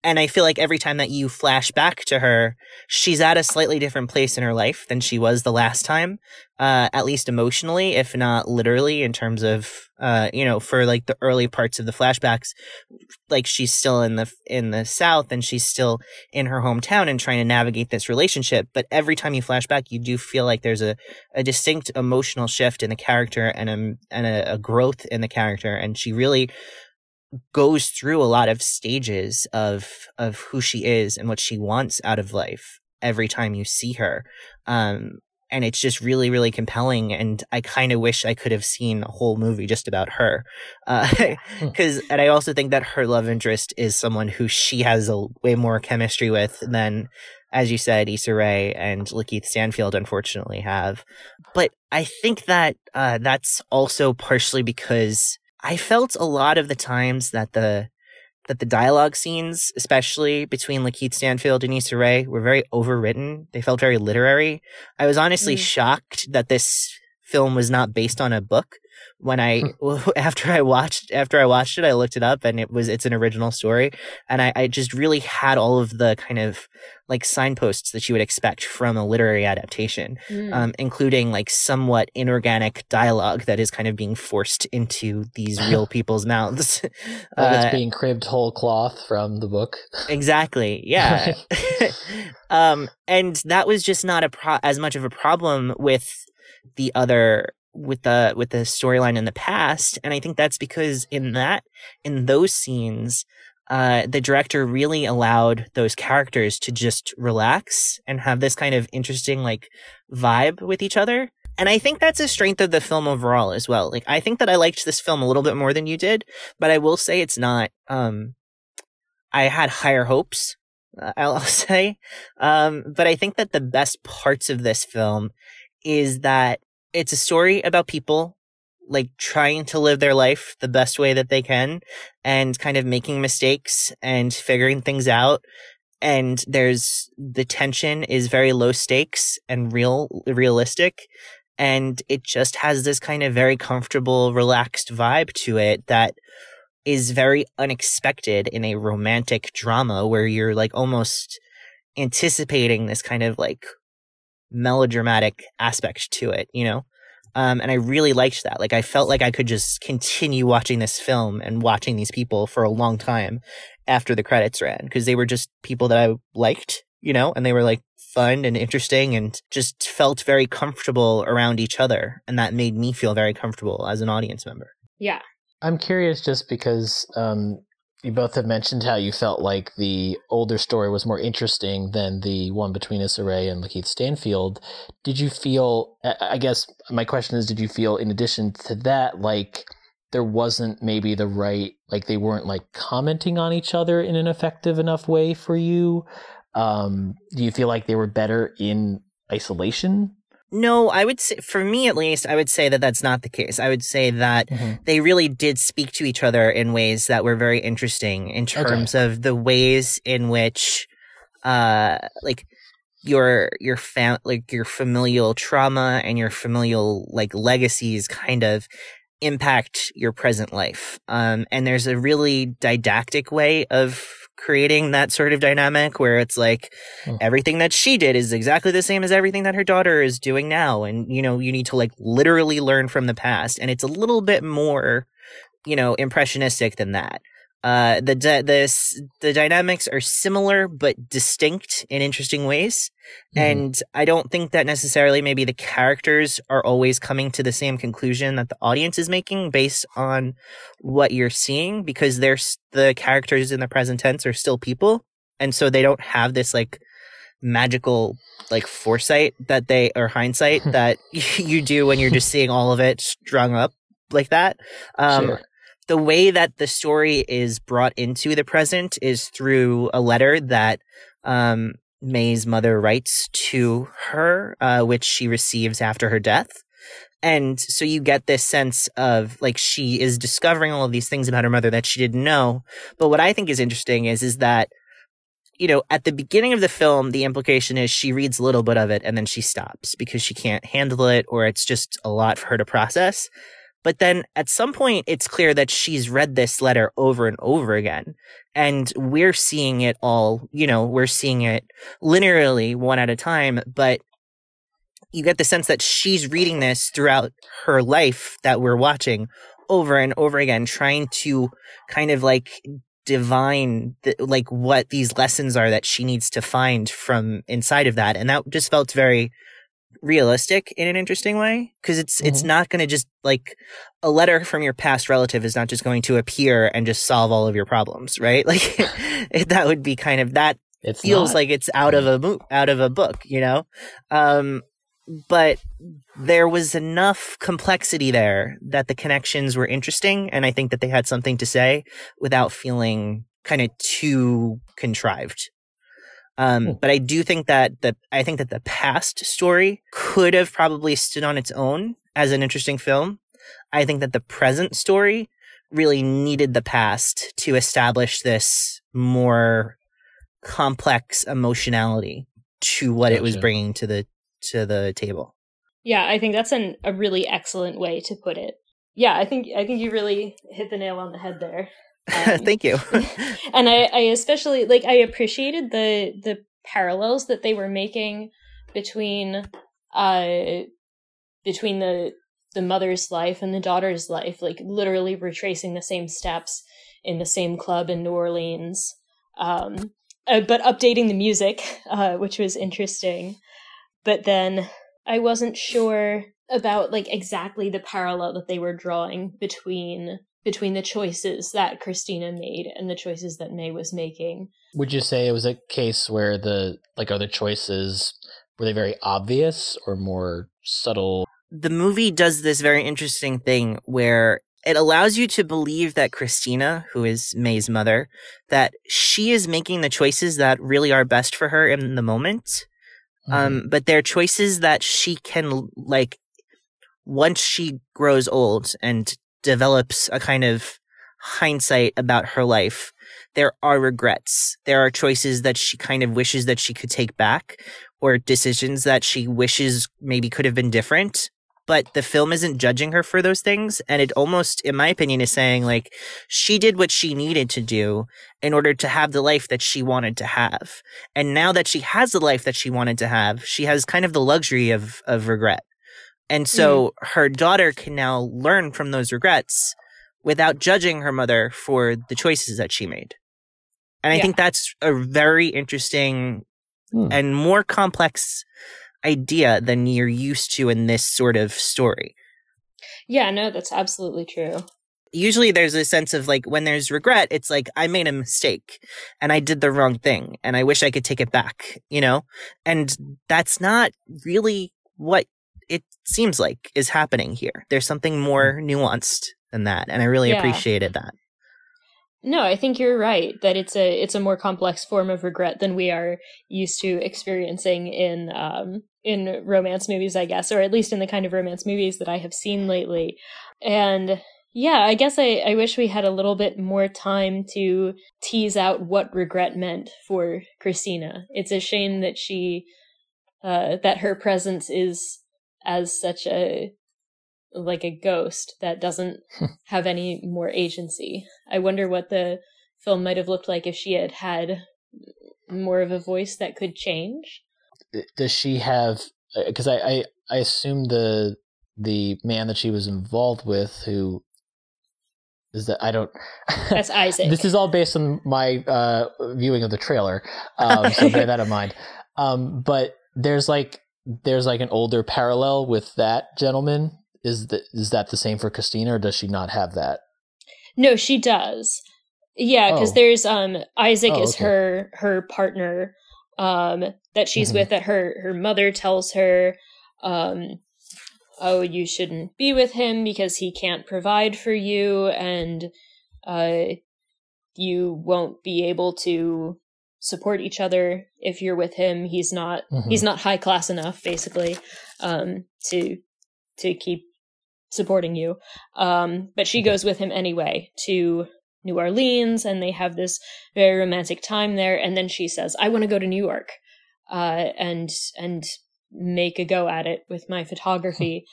S2: and I feel like every time that you flash back to her, she's at a slightly different place in her life than she was the last time, uh, at least emotionally, if not literally, in terms of, uh, you know, for like the early parts of the flashbacks, like she's still in the in the South and she's still in her hometown and trying to navigate this relationship. But every time you flash back, you do feel like there's a, a distinct emotional shift in the character and a and a, a growth in the character, and she really goes through a lot of stages of of who she is and what she wants out of life every time you see her. Um and it's just really really compelling and i kind of wish i could have seen a whole movie just about her. Because uh, and i also think that her love interest is someone who she has a way more chemistry with than as you said Issa Rae and Lakeith Stanfield unfortunately have. But i think that uh, that's also partially because I felt a lot of the times that the that the dialogue scenes, especially between Lakeith Stanfield and Issa Rae, were very overwritten. They felt very literary. I was honestly mm. shocked that this film was not based on a book when I after I watched after I watched it, I looked it up and it was it's an original story, and I, I just really had all of the kind of like signposts that you would expect from a literary adaptation, mm. um, including like somewhat inorganic dialogue that is kind of being forced into these real people's mouths.
S1: Like uh, it's being cribbed whole cloth from the book.
S2: Exactly. Yeah. um, and that was just not a pro- as much of a problem with the other with the with the storyline in the past and i think that's because in that in those scenes uh, the director really allowed those characters to just relax and have this kind of interesting like vibe with each other. And i think that's a strength of the film overall as well. Like i think that i liked this film a little bit more than you did but i will say it's not um i had higher hopes uh, i'll say. Um but i think that the best parts of this film is that it's a story about people like trying to live their life the best way that they can and kind of making mistakes and figuring things out. And there's the tension is very low stakes and real realistic. And it just has this kind of very comfortable relaxed vibe to it that is very unexpected in a romantic drama where you're like almost anticipating this kind of like melodramatic aspect to it, you know? Um, and I really liked that. Like, I felt like I could just continue watching this film and watching these people for a long time after the credits ran because they were just people that I liked, you know, and they were like fun and interesting and just felt very comfortable around each other. And that made me feel very comfortable as an audience member.
S3: Yeah.
S1: I'm curious just because um, you both have mentioned how you felt like the older story was more interesting than the one between Issa Rae and Lakeith Stanfield. Did you feel? I guess my question is, did you feel, in addition to that, like there wasn't maybe the right, like they weren't like commenting on each other in an effective enough way for you? Um, do you feel like they were better in isolation
S2: no, I would say, for me at least, I would say that that's not the case. I would say that mm-hmm. they really did speak to each other in ways that were very interesting in terms okay. of the ways in which, uh, like, your your fam like your familial trauma and your familial like legacies kind of impact your present life um and there's a really didactic way of creating that sort of dynamic where it's like mm. everything that she did is exactly the same as everything that her daughter is doing now. And you know you need to like literally learn from the past. And it's a little bit more you know impressionistic than that uh, the the the dynamics are similar but distinct in interesting ways, mm-hmm. and I don't think that necessarily maybe the characters are always coming to the same conclusion that the audience is making based on what you're seeing because there's the characters in the present tense are still people, and so they don't have this like magical like foresight that they or hindsight that you do when you're just seeing all of it strung up like that. Um, sure the way that the story is brought into the present is through a letter that um, May's mother writes to her, uh, which she receives after her death. And so you get this sense of like she is discovering all of these things about her mother that she didn't know. But what I think is interesting is is that you know, at the beginning of the film, the implication is she reads a little bit of it and then she stops because she can't handle it or it's just a lot for her to process. But then at some point, it's clear that she's read this letter over and over again. And we're seeing it all, you know, we're seeing it linearly one at a time. But you get the sense that she's reading this throughout her life that we're watching over and over again, trying to kind of like divine the, like what these lessons are that she needs to find from inside of that and that just felt very realistic in an interesting way because it's mm-hmm. it's not going to just like a letter from your past relative is not just going to appear and just solve all of your problems right like that would be kind of that it feels not. like it's out of a mo- out of a book you know um but there was enough complexity there that the connections were interesting and i think that they had something to say without feeling kind of too contrived um, hmm. but i do think that the i think that the past story could have probably stood on its own as an interesting film i think that the present story really needed the past to establish this more complex emotionality to what gotcha. it was bringing to the to the table.
S3: Yeah, I think that's an, a really excellent way to put it. Yeah, I think I think you really hit the nail on the head there.
S2: Um, Thank you.
S3: and I, I especially like I appreciated the the parallels that they were making between uh between the the mother's life and the daughter's life, like literally retracing the same steps in the same club in New Orleans. Um, uh, but updating the music, uh, which was interesting but then I wasn't sure about like exactly the parallel that they were drawing between between the choices that Christina made and the choices that May was making.
S1: Would you say it was a case where the like other choices were they very obvious or more subtle?
S2: The movie does this very interesting thing where it allows you to believe that Christina, who is May's mother, that she is making the choices that really are best for her in the moment um, mm-hmm. Um, but they're choices that she can like once she grows old and develops a kind of hindsight about her life. There are regrets. There are choices that she kind of wishes that she could take back or decisions that she wishes maybe could have been different but the film isn't judging her for those things. And it almost, in my opinion, is saying like she did what she needed to do in order to have the life that she wanted to have. And now that she has the life that she wanted to have, she has kind of the luxury of, of regret. And so mm. her daughter can now learn from those regrets without judging her mother for the choices that she made. And I yeah. think that's a very interesting mm. and more complex idea than you're used to in this sort of story.
S3: Yeah, no, that's absolutely true.
S2: Usually there's a sense of like when there's regret, it's like I made a mistake and I did the wrong thing and I wish I could take it back, you know? And that's not really what it seems like is happening here. There's something more mm. nuanced than that. And I really yeah. appreciated that.
S3: No, I think you're right that it's a it's a more complex form of regret than we are used to experiencing in um, in romance movies, I guess, or at least in the kind of romance movies that I have seen lately. And yeah, I guess I, I wish we had a little bit more time to tease out what regret meant for Christina. It's a shame that she uh, that her presence is as such a like a ghost that doesn't have any more agency. I wonder what the film might have looked like if she had had more of a voice that could change.
S1: Does she have? Because uh, I, I I assume the the man that she was involved with who is that I don't.
S3: That's Isaac.
S1: this is all based on my uh, viewing of the trailer, um, so bear that in mind. Um, but there's like there's like an older parallel with that gentleman is that is that the same for Christina, or does she not have that?
S3: No, she does. Yeah, because oh. there's um Isaac oh, is okay. her her partner um that she's mm-hmm. with that her her mother tells her um oh you shouldn't be with him because he can't provide for you and uh you won't be able to support each other if you're with him he's not mm-hmm. he's not high class enough basically um to to keep supporting you. Um, but she goes with him anyway to New Orleans, and they have this very romantic time there. And then she says, "I want to go to New York, uh, and and make a go at it with my photography."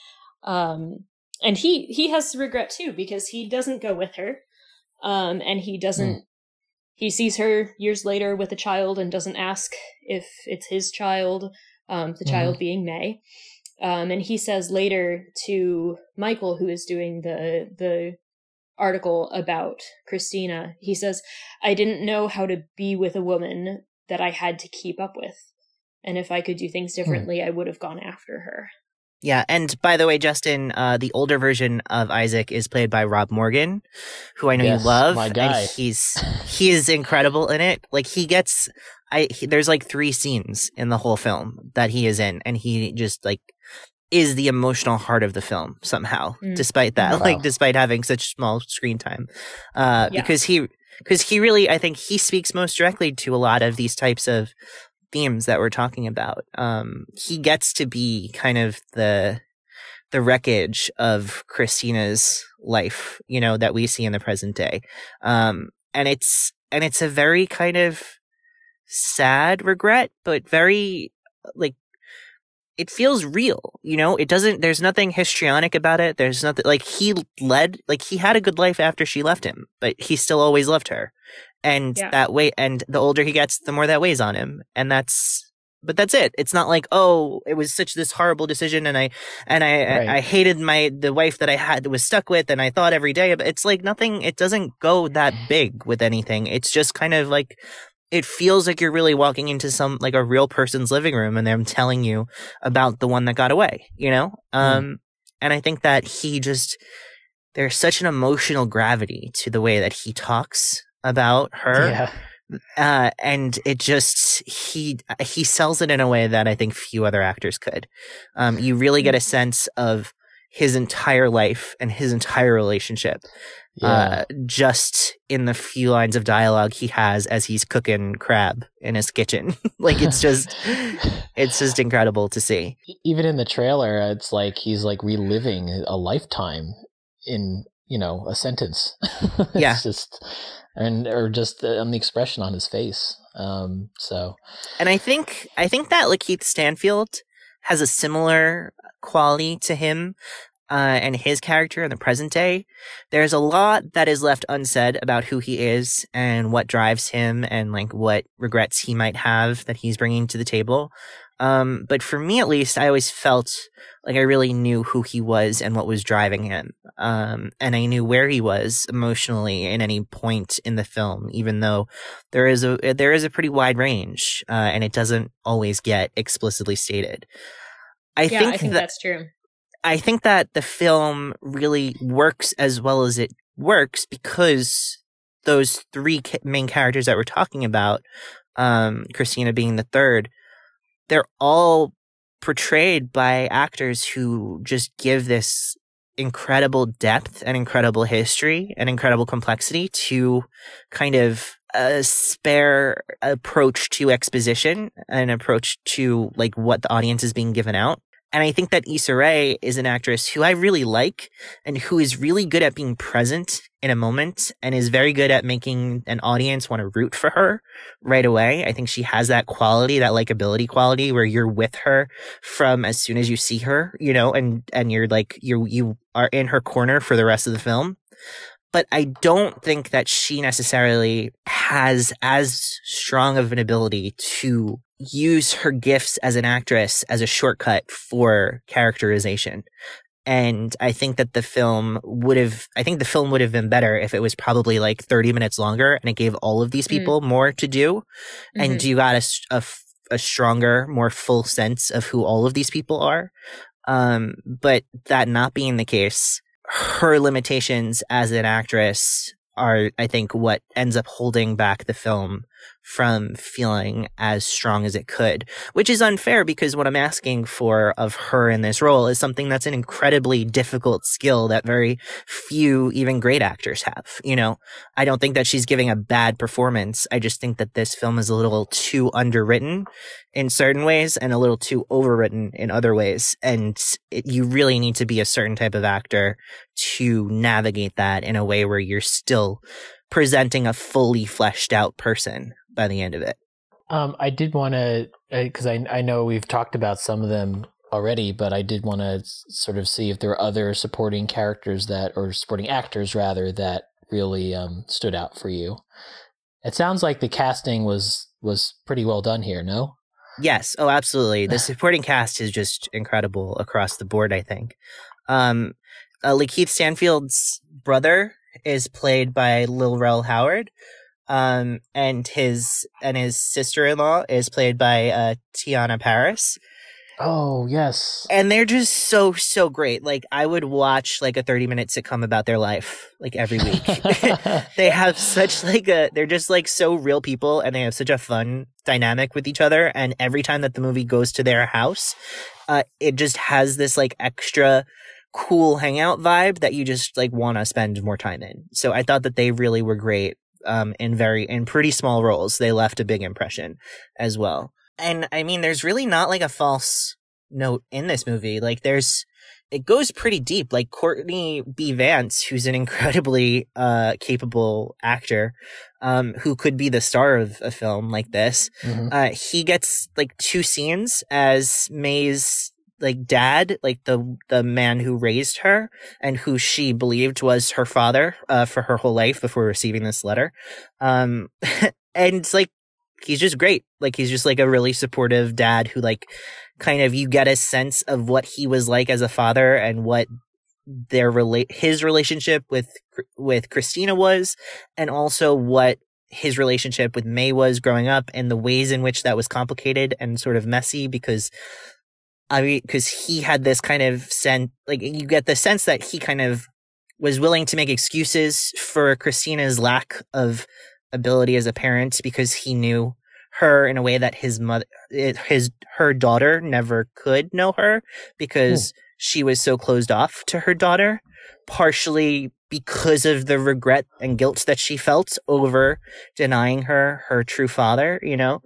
S3: um, and he he has regret too because he doesn't go with her, um, and he doesn't. Mm. He sees her years later with a child and doesn't ask if it's his child, um, the mm-hmm. child being May. Um, and he says later to Michael, who is doing the the article about Christina, he says, "I didn't know how to be with a woman that I had to keep up with, and if I could do things hmm. differently, I would have gone after her."
S2: Yeah, and by the way, Justin, uh, the older version of Isaac is played by Rob Morgan, who I know yes, you love.
S1: My guy.
S2: And he's he is incredible in it. Like he gets, I he, there's like three scenes in the whole film that he is in, and he just like is the emotional heart of the film somehow, mm. despite that, wow. like despite having such small screen time, uh, yeah. because he because he really, I think he speaks most directly to a lot of these types of themes that we're talking about. Um, he gets to be kind of the the wreckage of Christina's life, you know, that we see in the present day. Um, and it's and it's a very kind of sad regret, but very like it feels real, you know? It doesn't there's nothing histrionic about it. There's nothing like he led like he had a good life after she left him, but he still always loved her and yeah. that way and the older he gets the more that weighs on him and that's but that's it it's not like oh it was such this horrible decision and i and i right. I, I, hated my the wife that i had was stuck with and i thought every day but it's like nothing it doesn't go that big with anything it's just kind of like it feels like you're really walking into some like a real person's living room and they're telling you about the one that got away you know mm. um and i think that he just there's such an emotional gravity to the way that he talks about her. Yeah. Uh, and it just he he sells it in a way that I think few other actors could. Um, you really get a mm-hmm. sense of his entire life and his entire relationship, yeah. uh, just in the few lines of dialogue he has as he's cooking crab in his kitchen. like it's just it's just incredible to see.
S1: Even in the trailer, it's like he's like reliving a lifetime in you know a sentence.
S2: yeah,
S1: just and or just on the expression on his face. Um, so,
S2: and I think I think that Lakeith Stanfield has a similar quality to him uh, and his character in the present day. There's a lot that is left unsaid about who he is and what drives him and like what regrets he might have that he's bringing to the table. Um, but for me, at least, I always felt like I really knew who he was and what was driving him. Um, and I knew where he was emotionally in any point in the film, even though there is a, there is a pretty wide range, uh, and it doesn't always get explicitly stated.
S3: I yeah, think, I think that, that's true.
S2: I think that the film really works as well as it works because those three main characters that we're talking about, um, Christina being the third, they're all portrayed by actors who just give this incredible depth and incredible history and incredible complexity to kind of a spare approach to exposition an approach to like what the audience is being given out and I think that Issa Rae is an actress who I really like and who is really good at being present in a moment and is very good at making an audience want to root for her right away. I think she has that quality, that likability quality where you're with her from as soon as you see her, you know, and, and you're like, you you are in her corner for the rest of the film but I don't think that she necessarily has as strong of an ability to use her gifts as an actress as a shortcut for characterization. And I think that the film would have, I think the film would have been better if it was probably like 30 minutes longer and it gave all of these mm. people mm. more to do. Mm-hmm. And you got a, a, a, stronger, more full sense of who all of these people are. Um, but that not being the case, her limitations as an actress are, I think, what ends up holding back the film from feeling as strong as it could, which is unfair because what I'm asking for of her in this role is something that's an incredibly difficult skill that very few, even great actors have. You know, I don't think that she's giving a bad performance. I just think that this film is a little too underwritten in certain ways and a little too overwritten in other ways. And it, you really need to be a certain type of actor to navigate that in a way where you're still presenting a fully fleshed out person by the end of it.
S1: Um, I did want to because I I know we've talked about some of them already, but I did want to sort of see if there were other supporting characters that, or supporting actors rather, that really um, stood out for you. It sounds like the casting was was pretty well done here. No.
S2: Yes. Oh, absolutely. The supporting cast is just incredible across the board. I think. Um, uh, Lakeith Stanfield's brother is played by Lil Rel Howery, um, and his and his sister in law is played by uh, Teyonah Parris.
S1: Oh yes,
S2: and they're just so so great. Like I would watch like a thirty minute sitcom about their life like every week. they have such like a they're just like so real people, and they have such a fun dynamic with each other. And every time that the movie goes to their house, uh, it just has this like extra cool hangout vibe that you just like want to spend more time in. So I thought that they really were great um, in very in pretty small roles. They left a big impression as well. And I mean, there's really not like a false note in this movie. Like there's it goes pretty deep. Like Courtney B. Vance, who's an incredibly uh, capable actor, um, who could be the star of a film like this. Mm-hmm. Uh, he gets like two scenes as May's like dad, like the the man who raised her and who she believed was her father uh, for her whole life before receiving this letter. Um, and it's like he's just great. Like he's just like a really supportive dad who like kind of you get a sense of what he was like as a father and what their relate his relationship with with Christina was and also what his relationship with May was growing up and the ways in which that was complicated and sort of messy because I mean, because he had this kind of sense, like you get the sense that he kind of was willing to make excuses for Christina's lack of ability as a parent because he knew her in a way that his mother, his her daughter never could know her because hmm. she was so closed off to her daughter, partially because of the regret and guilt that she felt over denying her her true father. You know,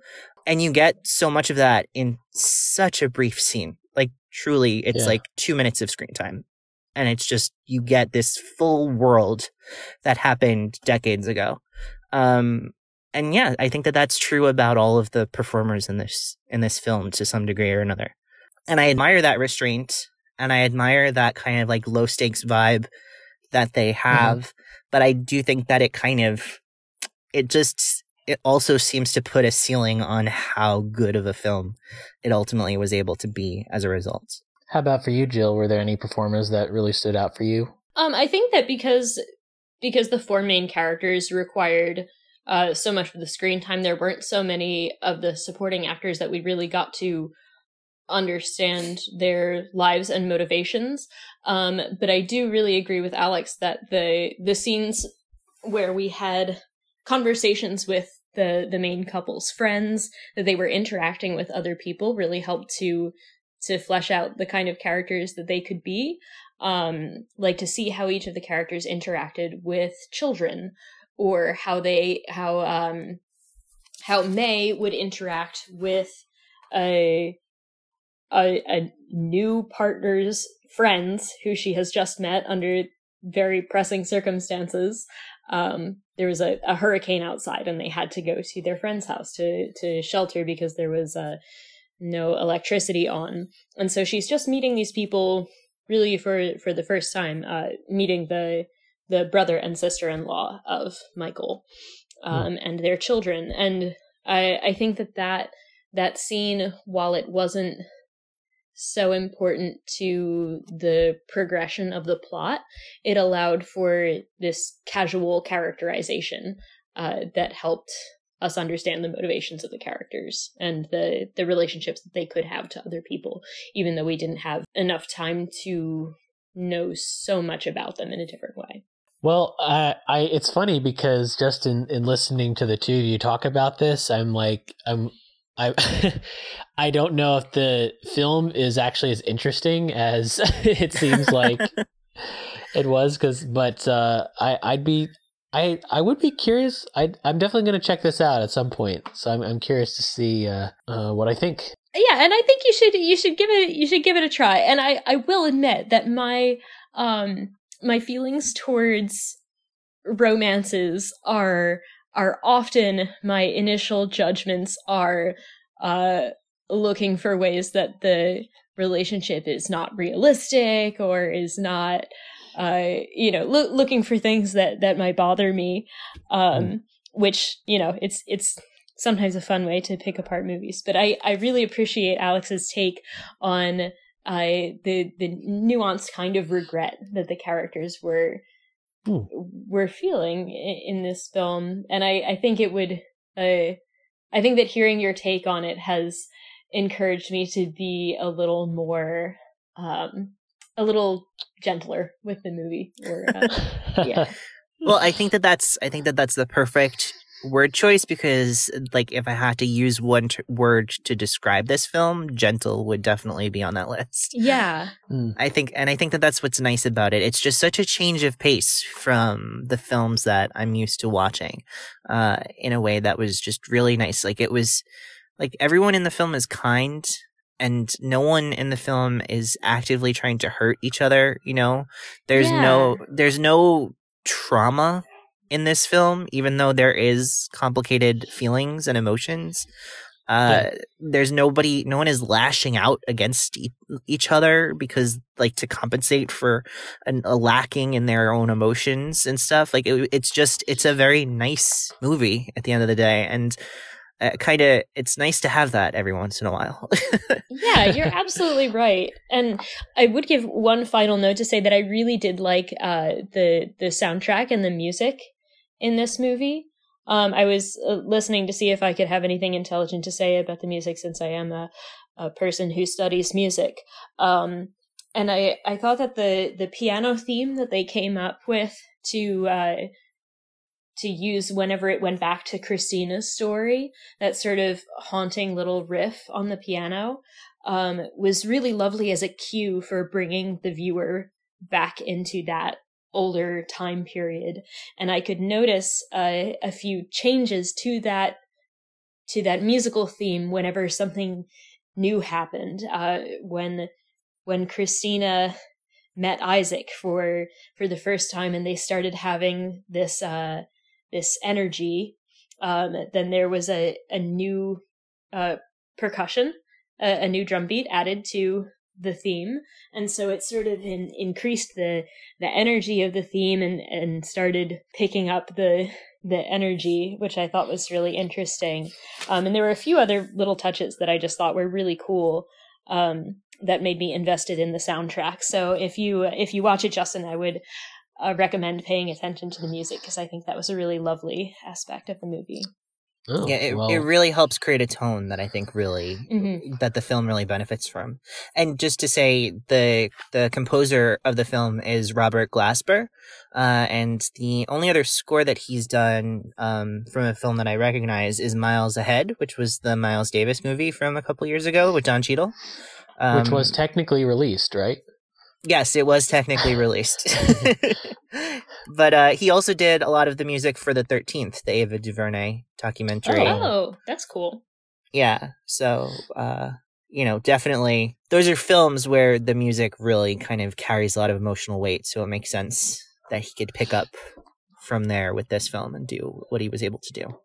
S2: and you get so much of that in such a brief scene. Like truly, it's yeah. like two minutes of screen time. And it's just, you get this full world that happened decades ago. Um, and yeah, I think that that's true about all of the performers in this, in this film to some degree or another. And I admire that restraint and I admire that kind of like low stakes vibe that they mm-hmm. have. Mm-hmm. But I do think that it kind of, it just it also seems to put a ceiling on how good of a film it ultimately was able to be as a result.
S1: How about for you, Jill? Were there any performers that really stood out for you?
S3: Um, I think that because because the four main characters required uh, so much of the screen time, there weren't so many of the supporting actors that we really got to understand their lives and motivations. Um, but I do really agree with Alex that the the scenes where we had conversations with the the main couple's friends that they were interacting with other people really helped to to flesh out the kind of characters that they could be. Um like to see how each of the characters interacted with children or how they how um how May would interact with a a, a new partner's friends who she has just met under very pressing circumstances um, there was a, a, hurricane outside and they had to go to their friend's house to to shelter because there was uh, no electricity on and so she's just meeting these people really for for the first time uh, meeting the the brother and sister-in-law of michael um, mm. and their children and i i think that that that scene while it wasn't so important to the progression of the plot. It allowed for this casual characterization uh, that helped us understand the motivations of the characters and the the relationships that they could have to other people, even though we didn't have enough time to know so much about them in a different way.
S1: Well, I it's funny because just in, in listening to the two of you talk about this, I'm like I'm I I don't know if the film is actually as interesting as it seems like it was because but uh, I I'd be I I would be curious. I I'm definitely going to check this out at some point. So I'm I'm curious to see uh, uh, what I think.
S3: Yeah and I think you should you should give it you should give it a try. And I I will admit that my um my feelings towards romances are are often my initial judgments are uh looking for ways that the relationship is not realistic or is not uh you know lo- looking for things that that might bother me um mm. which you know it's it's sometimes a fun way to pick apart movies but i i really appreciate alex's take on uh the the nuanced kind of regret that the characters were mm. were feeling in, in this film and i i think it would uh i think that hearing your take on it has encouraged me to be a little more um a little gentler with the movie or uh, yeah
S2: well i think that that's i think that that's the perfect word choice because like if i had to use one t- word to describe this film gentle would definitely be on that list.
S3: Yeah.
S2: Mm. i think and i think that that's what's nice about it. It's just such a change of pace from the films that i'm used to watching uh in a way that was just really nice. Like it was like everyone in the film is kind and no one in the film is actively trying to hurt each other you know? There's yeah. no there's no trauma in this film even though there is complicated feelings and emotions uh, yeah. there's nobody no one is lashing out against e- each other because like to compensate for an, a lacking in their own emotions and stuff like it, it's just it's a very nice movie at the end of the day and uh, kind of it's nice to have that every once in a while.
S3: yeah, you're absolutely right. And I would give one final note to say that I really did like uh, the the soundtrack and the music in this movie. Um, I was uh, listening to see if I could have anything intelligent to say about the music since I am a, a person who studies music. Um, and I, I thought that the, the piano theme that they came up with to uh, to use whenever it went back to Christina's story, that sort of haunting little riff on the piano, um, was really lovely as a cue for bringing the viewer back into that older time period. And I could notice uh, a few changes to that to that musical theme whenever something new happened. Uh, when when Christina met Isaac for for the first time and they started having this uh, this energy, um, then there was a, a new uh, percussion, a, a, new drum beat added to the theme. And so it sort of in, increased the, the energy of the theme and, and started picking up the, the energy, which I thought was really interesting. Um, and there were a few other little touches that I just thought were really cool. Um, that made me invested in the soundtrack. So if you if you watch it, Justin, I would uh, recommend paying attention to the music because I think that was a really lovely aspect of the movie.
S2: Oh, yeah, it, well. it really helps create a tone that I think really mm-hmm. that the film really benefits from. And just to say, the the composer of the film is Robert Glasper, uh, and the only other score that he's done um, from a film that I recognize is Miles Ahead, which was the Miles Davis movie from a couple years ago with Don Cheadle,
S1: um, which was technically released, right?
S2: Yes, it was technically released. but uh, he also did a lot of the music for the 13th, the Ava DuVernay documentary.
S3: Oh, that's cool.
S2: Yeah. So, uh, you know, definitely those are films where the music really kind of carries a lot of emotional weight. So it makes sense that he could pick up from there with this film and do what he was able to do.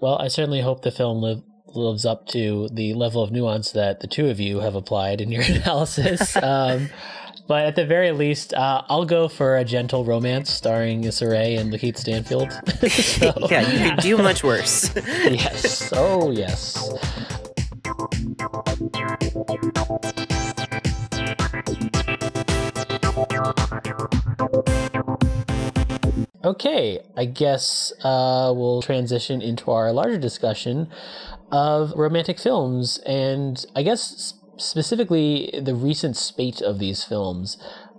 S1: Well, I certainly hope the film live, lives up to the level of nuance that the two of you have applied in your analysis. um, but at the very least, uh, I'll go for a gentle romance starring Issa Rae and Lakeith Stanfield.
S2: so, yeah, you could do much worse.
S1: yes. Oh, yes. Okay, I guess uh, we'll transition into our larger discussion of romantic films, and I guess specifically the recent spate of these films.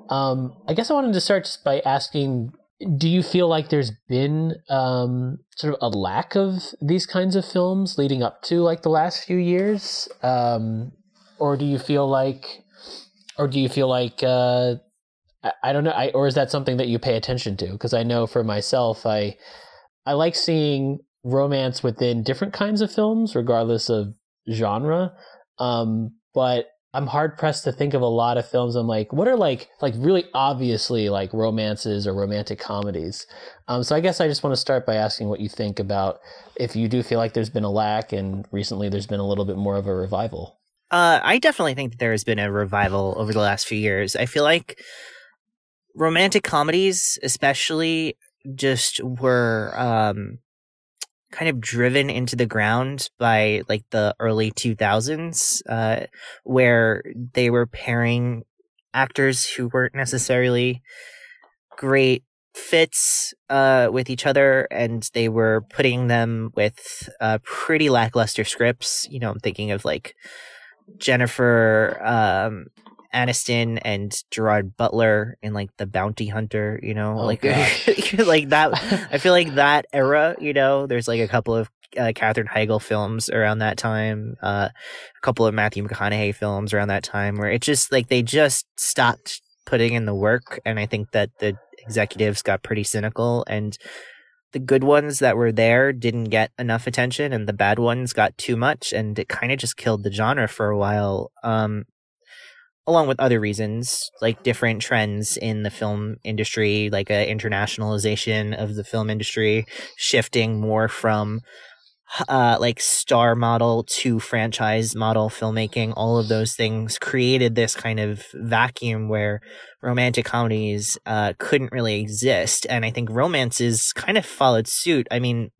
S1: Um, I guess I wanted to start just by asking do you feel like there's been um, sort of a lack of these kinds of films leading up to like the last few years um, or do you feel like or do you feel like uh, I, don't know I, or is that something that you pay attention to because i know for myself i i like seeing romance within different kinds of films regardless of genre um, but I'm hard pressed to think of a lot of films. I'm like, what are like like really obviously like romances or romantic comedies? Um, so I guess I just want to start by asking what you think about if you do feel like there's been a lack, and recently there's been a little bit more of a revival.
S2: Uh, I definitely think that there has been a revival over the last few years. I feel like romantic comedies, especially, just were um, kind of driven into the ground by like the early 2000s, uh, where they were pairing actors who weren't necessarily great fits uh, with each other, and they were putting them with uh, pretty lackluster scripts. You know, I'm thinking of like Jennifer um, Aniston and Gerard Butler in like The Bounty Hunter, you know,
S1: Oh,
S2: like like that. I feel like that era, you know, there's like a couple of uh, Katherine Heigl films around that time, uh, a couple of Matthew McConaughey films around that time, where it just like they just stopped putting in the work, and I think that the executives got pretty cynical and. The good ones that were there didn't get enough attention, and the bad ones got too much, and it kind of just killed the genre for a while. Um, along with other reasons like different trends in the film industry like a internationalization of the film industry shifting more from uh, like star model to franchise model filmmaking. All of those things created this kind of vacuum where romantic comedies uh, couldn't really exist. And i think romances kind of followed suit. I mean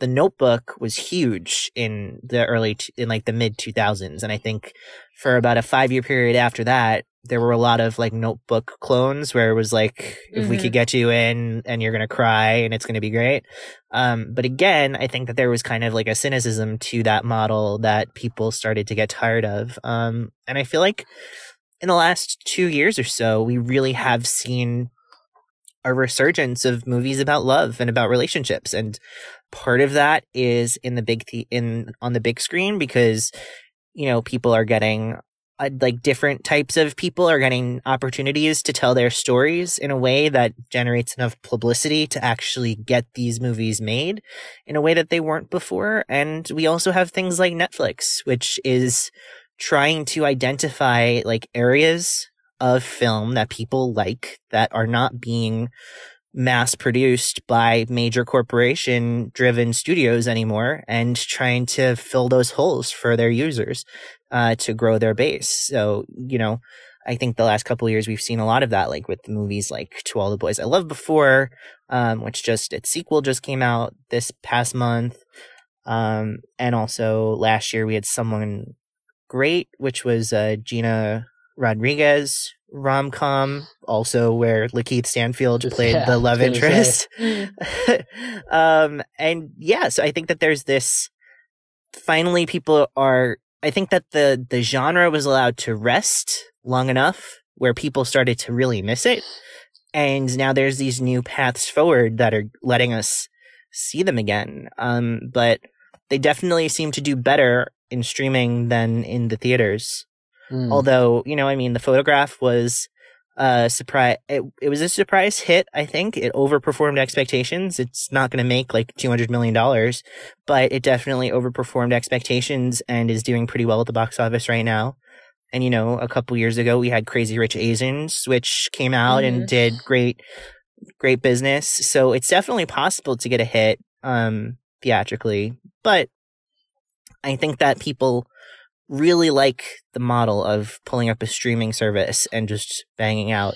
S2: the notebook was huge in the early t- in like the mid 2000s and i think for about a five year period after that, there were a lot of like notebook clones where it was like, if we
S3: Mhm.
S2: could get you in and you're going to cry and it's going to be great. Um, but again, I think that there was kind of like a cynicism to that model that people started to get tired of. Um, and I feel like in the last two years or so, we really have seen a resurgence of movies about love and about relationships. And part of that is in the big, the- in, on the big screen because you know people are getting uh, like different types of people are getting opportunities to tell their stories in a way that generates enough publicity to actually get these movies made in a way that they weren't before. And we also have things like Netflix which is trying to identify like areas of film that people like that are not being mass produced by major corporation driven studios anymore and trying to fill those holes for their users uh, to grow their base. So, you know, I think the last couple years we've seen a lot of that, like with the movies like To All the Boys I Loved Before, um, which just its sequel just came out this past month. Um, and also last year we had Someone Great, which was uh, Gina Rodriguez rom com, also where Lakeith Stanfield played
S1: yeah,
S2: the love
S1: I was gonna
S2: interest. um, and yeah, so I think that there's this. Finally, people are. I think that the the genre was allowed to rest long enough where people started to really miss it, and now there's these new paths forward that are letting us see them again. Um, but they definitely seem to do better in streaming than in the theaters.
S1: Mm.
S2: Although, you know, I mean, the photograph was a surprise. It, it was a surprise hit, I think. It overperformed expectations. It's not going to make like $200 million, but it definitely overperformed expectations and is doing pretty well at the box office right now. And, you know, a couple years ago, we had Crazy Rich Asians, which came out
S3: Mhm.
S2: and did great, great business. So it's definitely possible to get a hit, um, theatrically. But I think that people really like the model of pulling up a streaming service and just banging out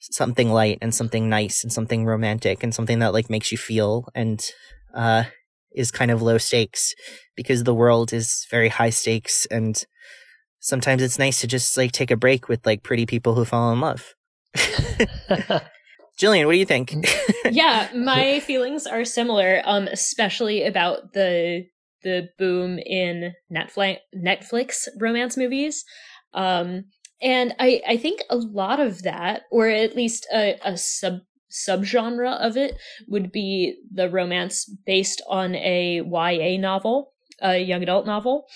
S2: something light and something nice and something romantic and something that like makes you feel and uh is kind of low stakes because the world is very high stakes and sometimes it's nice to just like take a break with like pretty people who fall in love. Jillian, what do you think?
S3: yeah, my feelings are similar, um, especially about the the boom in Netflix Netflix romance movies. Um, and I, I think a lot of that, or at least a, a sub subgenre of it, would be the romance based on a YA novel, a young adult novel.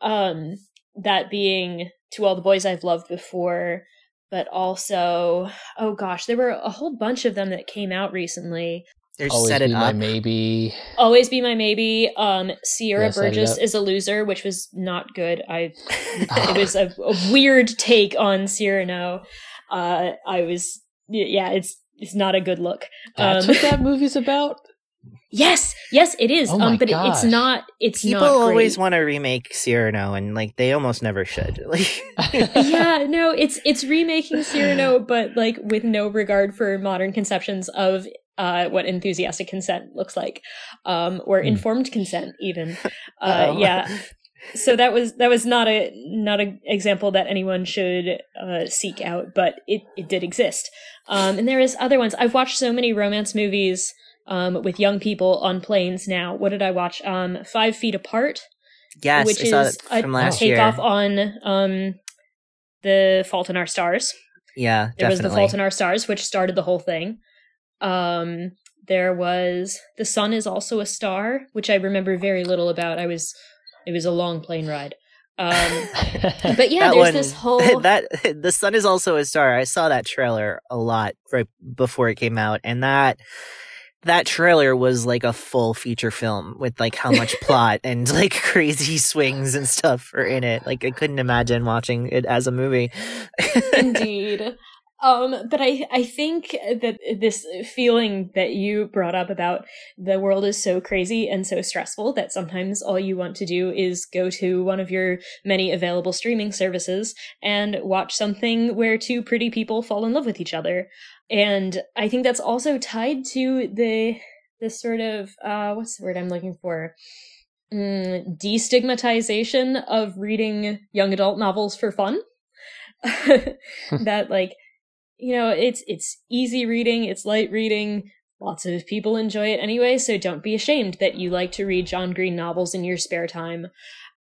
S3: Um, that being To All the Boys I've Loved Before, but also, oh gosh, there were a whole bunch of them that came out recently.
S2: There's
S1: Always
S2: set it
S1: be my maybe.
S3: Always be my maybe. Um, Sierra
S1: Yeah,
S3: Burgess is a loser, which was not good. I it was a, a weird take on Cyrano. Uh, I was yeah, it's it's not a good look.
S1: That's
S3: Um,
S1: what that movie's about.
S3: Yes, yes, it is.
S1: Oh my
S3: um, but it, it's not. It's
S2: People
S3: not
S2: always want to remake Cyrano, and like they almost never should. Like,
S3: yeah, no, it's it's remaking Cyrano, but like with no regard for modern conceptions of uh, what enthusiastic consent looks like, um, or
S1: Hmm.
S3: informed consent, even. Uh,
S2: Uh-oh.
S3: yeah. So that was that was not a not a example that anyone should uh, seek out, but it it did exist. Um, and there is other ones. I've watched so many romance movies um, with young people on planes now. What did I watch? Um, Five Feet Apart
S2: yes,
S3: which is a
S2: last year.
S3: on um the Fault in Our Stars.
S2: yeah,
S3: There was the. Fault in Our Stars, which started the whole thing. Um, there was The Sun is also a star, which I remember very little about. I was it was a long plane ride. Um, but yeah, there's
S2: one-
S3: this whole
S2: that the sun is also a star. I saw that trailer a lot right before it came out, and that that trailer was like a full feature film with like how much plot and like crazy swings and stuff are in it. Like I couldn't imagine watching it as a movie.
S3: indeed um but i i think that this feeling that you brought up about the world is so crazy and so stressful that sometimes all you want to do is go to one of your many available streaming services and watch something where two pretty people fall in love with each other. And i think that's also tied to the this sort of uh what's the word i'm looking for? Mm, destigmatization of reading young adult novels for fun. That like you know it's it's easy reading it's light reading lots of people enjoy it anyway so don't be ashamed that you like to read john green novels in your spare time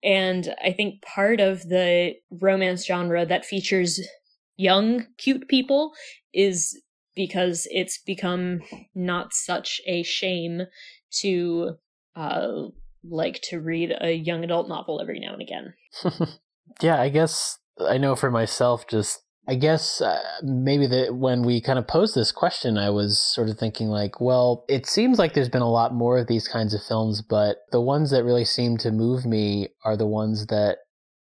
S3: and i think part of the romance genre that features young cute people is because it's become not such a shame to uh like to read a young adult novel every now and again
S1: yeah, I guess I know for myself. Just I guess uh, maybe that when we kind of posed this question, I was sort of thinking like, well, it seems like there's been a lot more of these kinds of films, but the ones that really seem to move me are the ones that,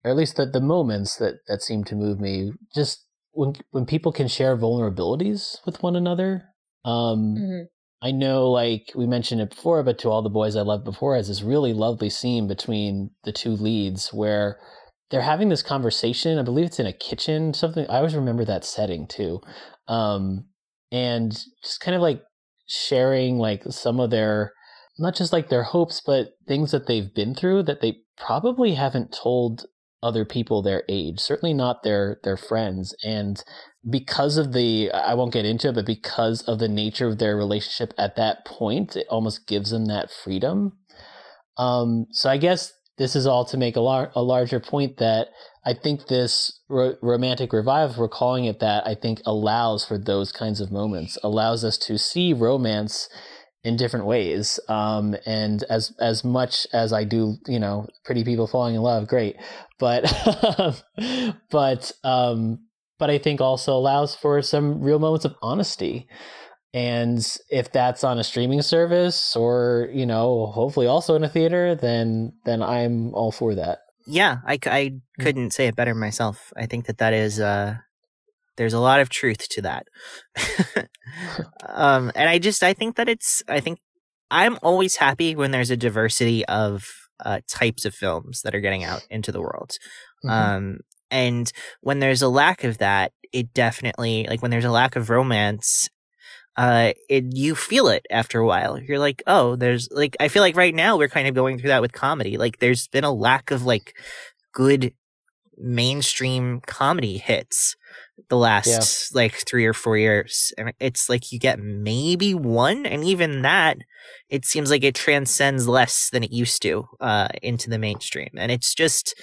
S1: or at least the the moments that that seem to move me. Just when when people can share vulnerabilities with one another. Um,
S3: Mhm.
S1: I know, like we mentioned it before, but to all the boys I loved before, has this really lovely scene between the two leads where they're having this conversation. I believe it's in a kitchen, something. I always remember that setting too, um, and just kind of like sharing like some of their, not just like their hopes, but things that they've been through that they probably haven't told other people their age. Certainly not their their friends, and because of the I won't get into it, but because of the nature of their relationship at that point, it almost gives them that freedom. Um, so I guess this is all to make a, lar- a larger point that I think this ro- romantic revival, we're calling it that, I think allows for those kinds of moments, allows us to see romance in different ways. Um, and as as much as I do, you know, pretty people falling in love, great, but but um, but I think also allows for some real moments of honesty. And if that's on a streaming service or, you know, hopefully also in a theater, then then I'm all for that.
S2: Yeah, i, I couldn't say it better myself. I think that that is uh there's a lot of truth to that. um and I just I think that it's I think I'm always happy when there's a diversity of uh types of films that are getting out into the world.
S1: Mhm.
S2: Um and when there's a lack of that, it definitely like when there's a lack of romance uh it you feel it after a while. You're like oh there's like i feel like right now we're kind of going through that with comedy. Like there's been a lack of like good mainstream comedy hits the last like 3 or 4 years and it's like you get maybe one and even that it seems like it transcends less than it used to uh into the mainstream and it's just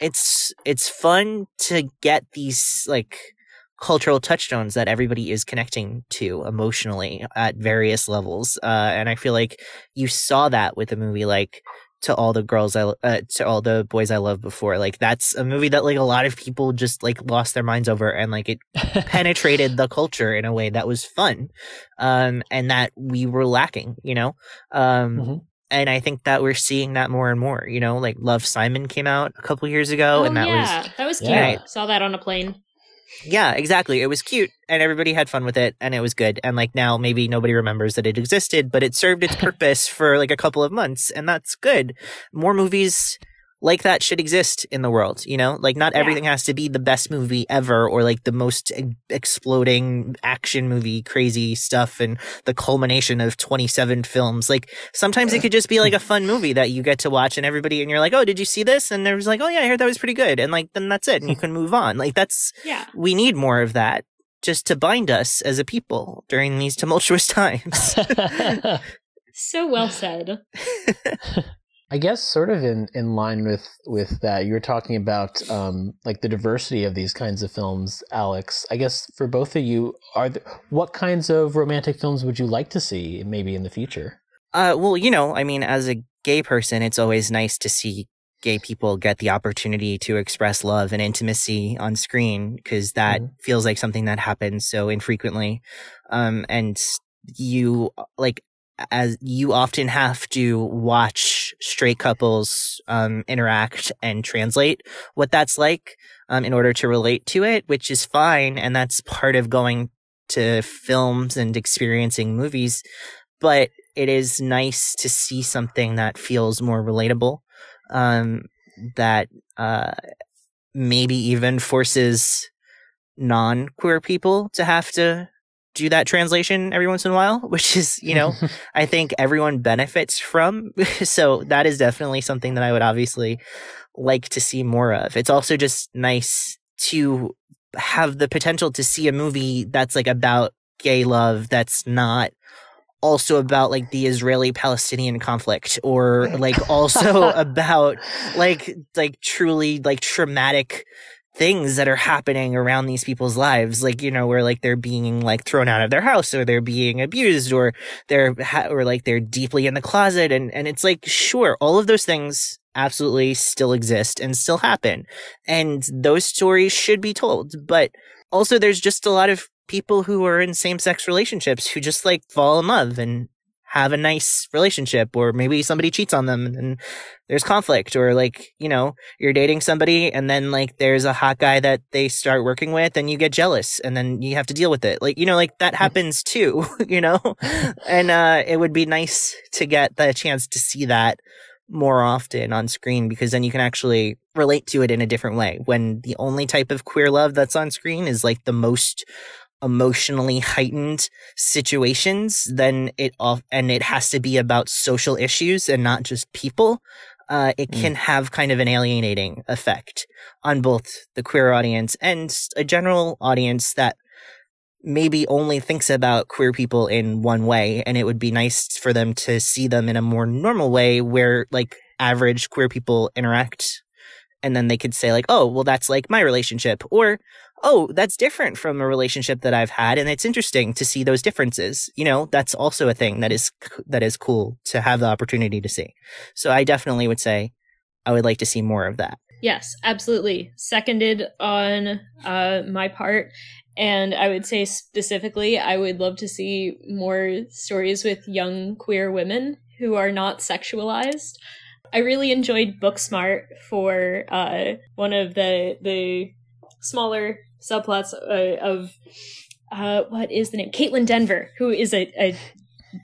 S2: it's it's fun to get these like cultural touchstones that everybody is connecting to emotionally at various levels. Uh, and I feel like you saw that with a movie like to all the girls I uh, to all the boys I love before. Like that's a movie that like a lot of people just like lost their minds over, and like it penetrated the culture in a way that was fun, um, and that we were lacking. You know, um, mm-hmm. and I think that we're seeing that more and more. You know, like Love Simon came out a couple years ago,
S3: oh,
S2: and that
S3: yeah.
S2: was
S3: that was cute. Yeah. Saw that on a plane.
S2: Yeah, exactly. It was cute and everybody had fun with it and it was good. And like now maybe nobody remembers that it existed, but it served its purpose for like a couple of months and that's good. More movies like that should exist in the world, you know? Like not everything yeah. has to be the best movie ever or like the most exploding action movie crazy stuff and the culmination of 27 films. Like sometimes it could just be like a fun movie that you get to watch and everybody and you're like, "Oh, did you see this?" and there's like, "Oh yeah, I heard that was pretty good." And like then that's it and you hmm. can move on. Like that's
S3: Yeah.
S2: We need more of that just to bind us as a people during these tumultuous times.
S3: so well said.
S1: I guess sort of in, in line with, with that, you were talking about um, like the diversity of these kinds of films, Alex. I guess for both of you, are there, what kinds of romantic films would you like to see maybe in the future?
S2: Uh, well, you know, I mean, as a gay person, it's always nice to see gay people get the opportunity to express love and intimacy on screen because that mm-hmm. feels like something that happens so infrequently. Um, and you like as you often have to watch straight couples um, interact and translate what that's like um, in order to relate to it, which is fine. And that's part of going to films and experiencing movies. But it is nice to see something that feels more relatable, um, that uh, maybe even forces non queer people to have to do that translation every once in a while, which is, you know, I think everyone benefits from. so that is definitely something that I would obviously like to see more of. It's also just nice to have the potential to see a movie that's like about gay love that's not also about like the Israeli Palestinian conflict or like also about like like truly like traumatic things that are happening around these people's lives like you know where like they're being like thrown out of their house or they're being abused or they're ha- or like they're deeply in the closet and and it's like sure all of those things absolutely still exist and still happen and those stories should be told but also there's just a lot of people who are in same-sex relationships who just like fall in love and have a nice relationship or maybe somebody cheats on them and there's conflict or like you know you're dating somebody and then like there's a hot guy that they start working with and you get jealous and then you have to deal with it like you know like that hmm. happens too you know and uh it would be nice to get the chance to see that more often on screen because then you can actually relate to it in a different way when the only type of queer love that's on screen is like the most emotionally heightened situations, then it off and it has to be about social issues and not just people. Uh, it mm. can have kind of an alienating effect on both the queer audience and a general audience that maybe only thinks about queer people in one way. And it would be nice for them to see them in a more normal way where like average queer people interact. And then they could say like, oh, well, that's like my relationship. Or oh, that's different from a relationship that I've had. And it's interesting to see those differences. You know, that's also a thing that is, that is cool to have the opportunity to see. So I definitely would say I would like to see more of that.
S3: Yes, absolutely. Seconded on uh, my part. And I would say specifically, I would love to see more stories with young queer women who are not sexualized. I really enjoyed Booksmart for uh, one of the the smaller subplots uh, of uh, what is the name? Kaitlyn Denver, who is a, a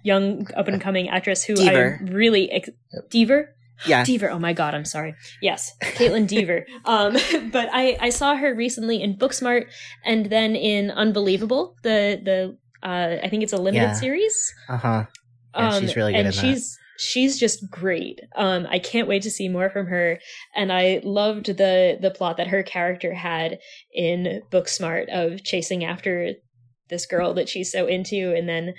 S3: young up and coming actress who
S2: Dever.
S3: I really ex- Dever.
S2: Yeah,
S3: Dever. Oh my god, I'm sorry. Yes, Kaitlyn Dever. um, but I I saw her recently in Booksmart and then in Unbelievable, the the uh, I think it's a limited
S2: yeah.
S3: series.
S2: Uh huh. Yeah, um, she's really good.
S3: And she's she's just great. Um, I can't wait to see more from her, and I loved the the plot that her character had in Booksmart of chasing after this girl that she's so into, and then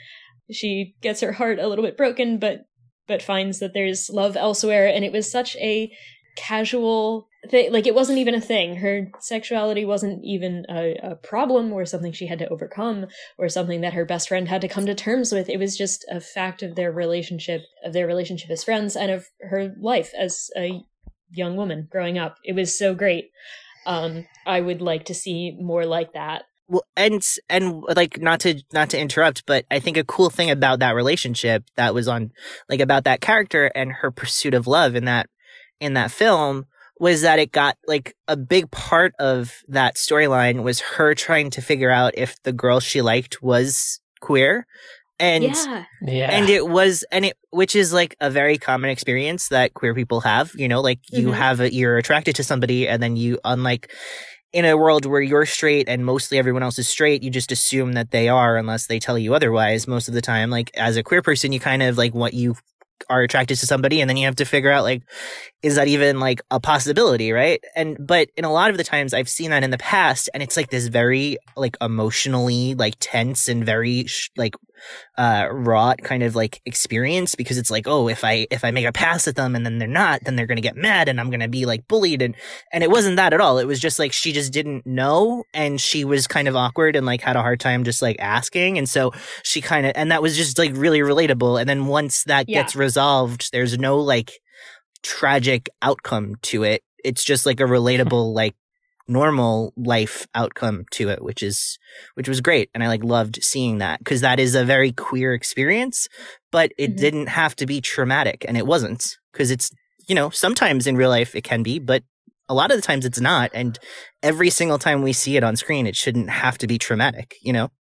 S3: she gets her heart a little bit broken, but but finds that there's love elsewhere, and it was such a casual thing. Like it wasn't even a thing. Her sexuality wasn't even a, a problem or something she had to overcome or something that her best friend had to come to terms with. It was just a fact of their relationship, of their relationship as friends, and of her life as a young woman growing up. It was so great. Um, I would like to see more like that.
S2: Well, and and like not to not to interrupt, but I think a cool thing about that relationship that was on like about that character and her pursuit of love in that in that film was that it got like a big part of that storyline was her trying to figure out if the girl she liked was queer and
S3: yeah.
S1: Yeah.
S2: and it was and it which is like a very common experience that queer people have you know like you
S3: Mhm.
S2: have a, you're attracted to somebody and then you unlike in a world where you're straight and mostly everyone else is straight you just assume that they are unless they tell you otherwise most of the time like as a queer person you kind of like what you are attracted to somebody and then you have to figure out like is that even like a possibility right? And but in a lot of the times i've seen that in the past and it's like this very like emotionally like tense and very sh- like uh raw kind of like experience because it's like oh if i if i make a pass at them and then they're not then they're gonna get mad and i'm gonna be like bullied and and it wasn't that at all it was just like she just didn't know and she was kind of awkward and like had a hard time just like asking and so she kind of and that was just like really relatable and then once that
S3: Yeah.
S2: gets resolved there's no like tragic outcome to it it's just like a relatable like normal life outcome to it which is which was great. And i like loved seeing that because that is a very queer experience but it
S3: Mhm.
S2: didn't have to be traumatic and it wasn't because it's you know sometimes in real life it can be but a lot of the times it's not. And every single time we see it on screen it shouldn't have to be traumatic you know?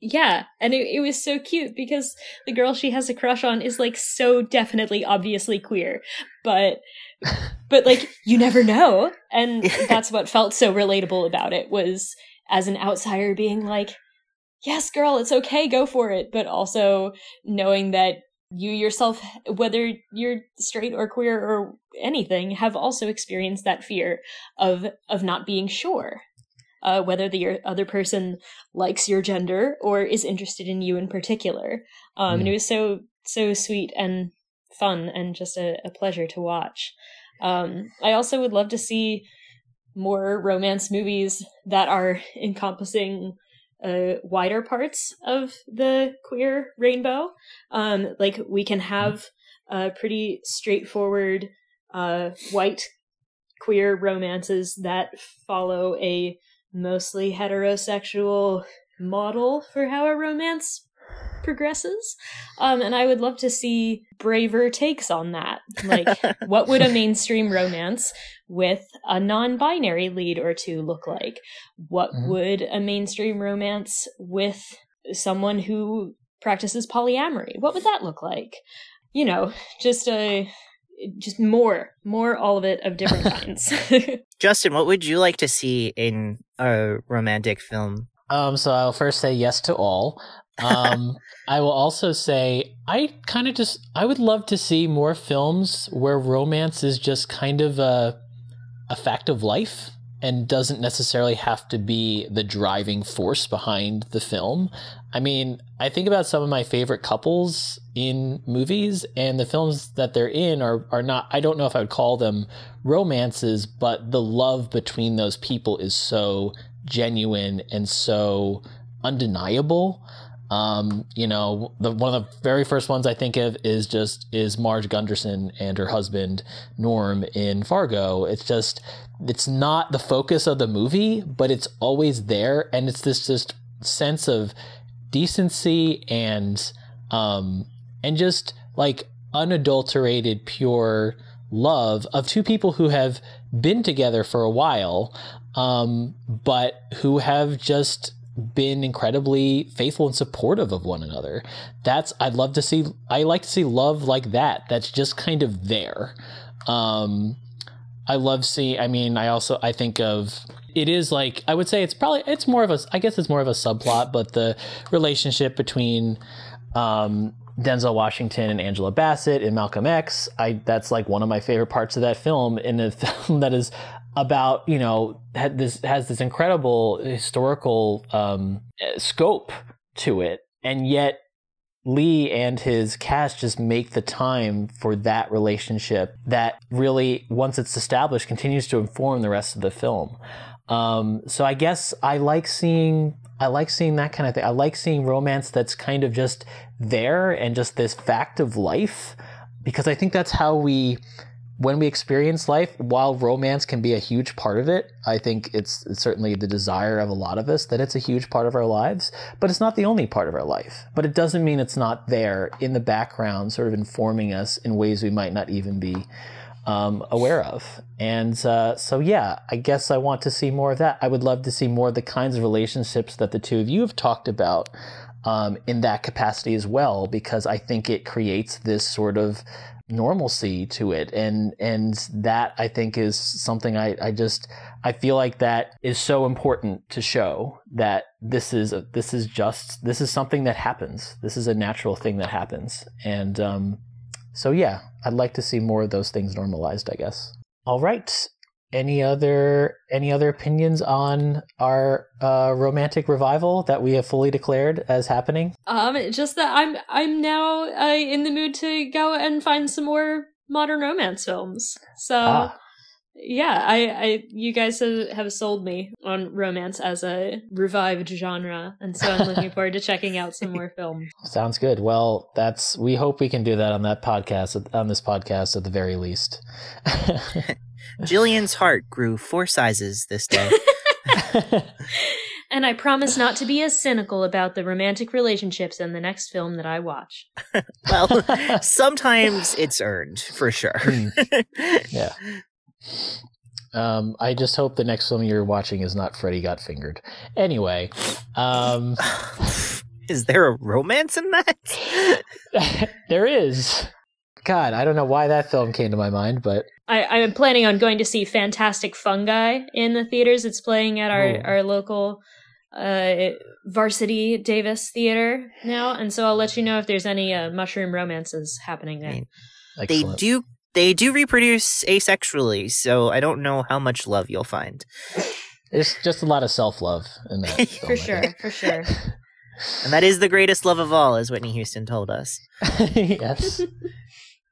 S3: Yeah, and it, it was so cute because the girl she has a crush on is like so definitely obviously queer, but but like you never know, and that's what felt so relatable about it was as an outsider being like, "Yes, girl, it's okay, go for it," but also knowing that you yourself whether you're straight or queer or anything have also experienced that fear of of not being sure uh, whether the other person likes your gender or is interested in you in particular. Um, And it was so so sweet and fun and just a, a pleasure to watch. Um, I also would love to see more romance movies that are encompassing uh, wider parts of the queer rainbow. Um, like we can have pretty straightforward uh, white queer romances that follow a mostly heterosexual model for how a romance progresses. Um, and I would love to see braver takes on that. Like, what would a mainstream romance with a non binary lead or two look like? What
S1: Mhm.
S3: would a mainstream romance with someone who practices polyamory? What would that look like? You know, just a. Just more, more, all of it of different kinds.
S2: justin what would you like to see in a romantic film
S1: Um, so I'll first say yes to all. Um, I will also say I kind of just I would love to see more films where romance is just kind of a a fact of life and doesn't necessarily have to be the driving force behind the film. I mean, I think about some of my favorite couples in movies and the films that they're in are are not I don't know if I would call them romances, but the love between those people is so genuine and so undeniable. Um, you know, the one of the very first ones I think of is just is Marge Gunderson and her husband Norm in Fargo. It's just it's not the focus of the movie, but it's always there, and it's this just sense of decency and um and just like unadulterated pure love of two people who have been together for a while um but who have just been incredibly faithful and supportive of one another. That's I'd love to see I like to see love like that. That's just kind of there. Um I love seeing I mean I also I think of it is like I would say it's probably it's more of a I guess it's more of a subplot, but the relationship between um Denzel Washington and Angela Bassett in Malcolm X, I that's like one of my favorite parts of that film in a film that is about you know had this has this incredible historical um, scope to it, and yet Lee and his cast just make the time for that relationship that really, once it's established, continues to inform the rest of the film. Um, so I guess I like seeing I like seeing that kind of thing. I like seeing romance that's kind of just there and just this fact of life because I think that's how we when we experience life, while romance can be a huge part of it, I think it's, certainly the desire of a lot of us that it's a huge part of our lives, but it's not the only part of our life. But it doesn't mean it's not there in the background, sort of informing us in ways we might not even be um, aware of. And uh, so, yeah, I guess I want to see more of that. I would love to see more of the kinds of relationships that the two of you have talked about um, in that capacity as well, because I think it creates this sort of normalcy to it. And and that i think is something i i just i feel like that is so important to show that this is a, this is just this is something that happens. This is a natural thing that happens. And um so yeah i'd like to see more of those things normalized i guess. All right any other any other opinions on our uh, romantic revival that we have fully declared as happening?
S3: Um, just that I'm I'm now uh, in the mood to go and find some more modern romance films. So. Ah. Yeah, I, I, you guys have, have sold me on romance as a revived genre, and so I'm looking forward to checking out some more films.
S1: Sounds good. Well, that's we hope we can do that on that podcast, on this podcast at the very least.
S2: Jillian's heart grew four sizes this day.
S3: and I promise not to be as cynical about the romantic relationships in the next film that I watch.
S2: well, sometimes it's earned for sure. Hmm.
S1: yeah. Um, I just hope the next film you're watching is not Freddy Got Fingered. Anyway, um,
S2: is there a romance in that?
S1: there is. God, I don't know why that film came to my mind, but
S3: I, I'm planning on going to see Fantastic Fungi in the theaters. It's playing at our, oh. our local uh, Varsity Davis Theater now, and so I'll let you know if there's any uh, mushroom romances happening there.
S2: They do they do reproduce asexually, so I don't know how much love you'll find.
S1: It's just a lot of self love in that.
S3: for sure, for sure.
S2: And that is the greatest love of all, as Whitney Houston told us.
S1: yes.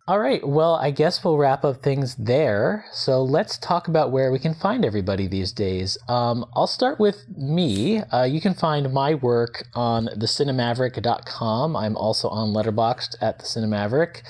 S1: All right. Well, I guess we'll wrap up things there. So let's talk about where we can find everybody these days. Um, I'll start with me. Uh, you can find my work on thecinemaverick.com. I'm also on Letterboxd at the Cinemaverick.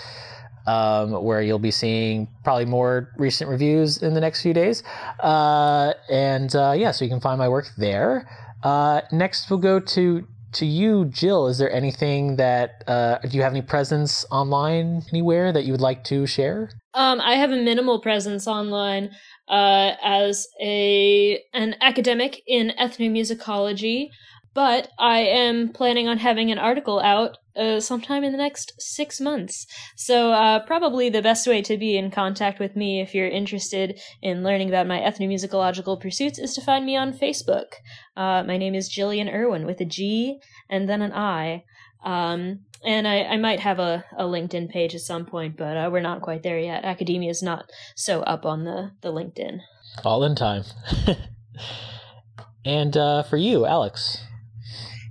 S1: Um, where you'll be seeing probably more recent reviews in the next few days. Uh, and uh, yeah, so you can find my work there. Uh, next, we'll go to to you, Jill, is there anything that uh, do you have any presence online anywhere that you would like to share?
S3: Um, I have a minimal presence online uh, as a an academic in ethnomusicology, but I am planning on having an article out uh, sometime in the next six months. So, uh, probably the best way to be in contact with me if you're interested in learning about my ethnomusicological pursuits is to find me on Facebook. Uh, my name is Gillian Irwin with a G and then an I. Um, and I, I might have a, a LinkedIn page at some point, but uh, we're not quite there yet. Academia is not so up on the, the LinkedIn.
S1: All in time. and uh, for you, Alex.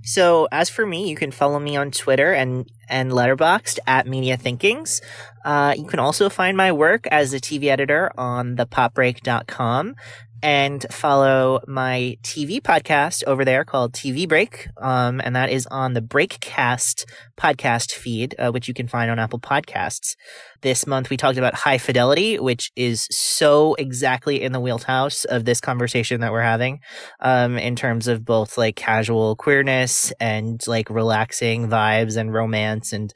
S2: So as for me, you can follow me on Twitter and and Letterboxd at Media Thinkings. Uh, you can also find my work as a TV editor on thepopbreak.com and follow my TV podcast over there called TV Break. Um, and that is on the Breakcast podcast feed, uh, which you can find on Apple Podcasts. This month we talked about high fidelity, which is so exactly in the wheelhouse of this conversation that we're having, um, in terms of both like casual queerness and like relaxing vibes and romance and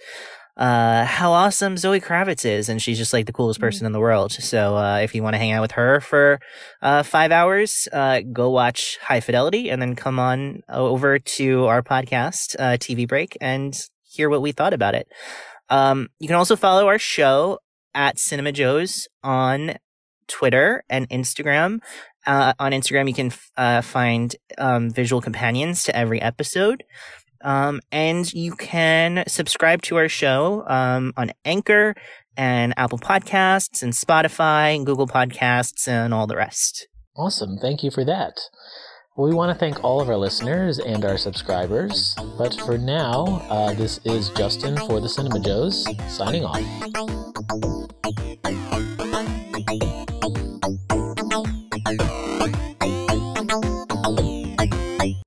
S2: uh, how awesome Zoe Kravitz is, and she's just like the coolest person mm-hmm. in the world. So uh, if you want to hang out with her for uh, five hours, uh, go watch High Fidelity, and then come on over to our podcast, uh, TV Break, and hear what we thought about it. Um, you can also follow our show at Cinema Joes on Twitter and Instagram. Uh, on Instagram, you can uh, find um, visual companions to every episode. Um, and you can subscribe to our show um, on Anchor and Apple Podcasts and Spotify and Google Podcasts and all the rest.
S1: Awesome. Thank you for that. we want to thank all of our listeners and our subscribers. But for now, uh, this is Justin for the Cinema Joes signing off.
S4: Thank you.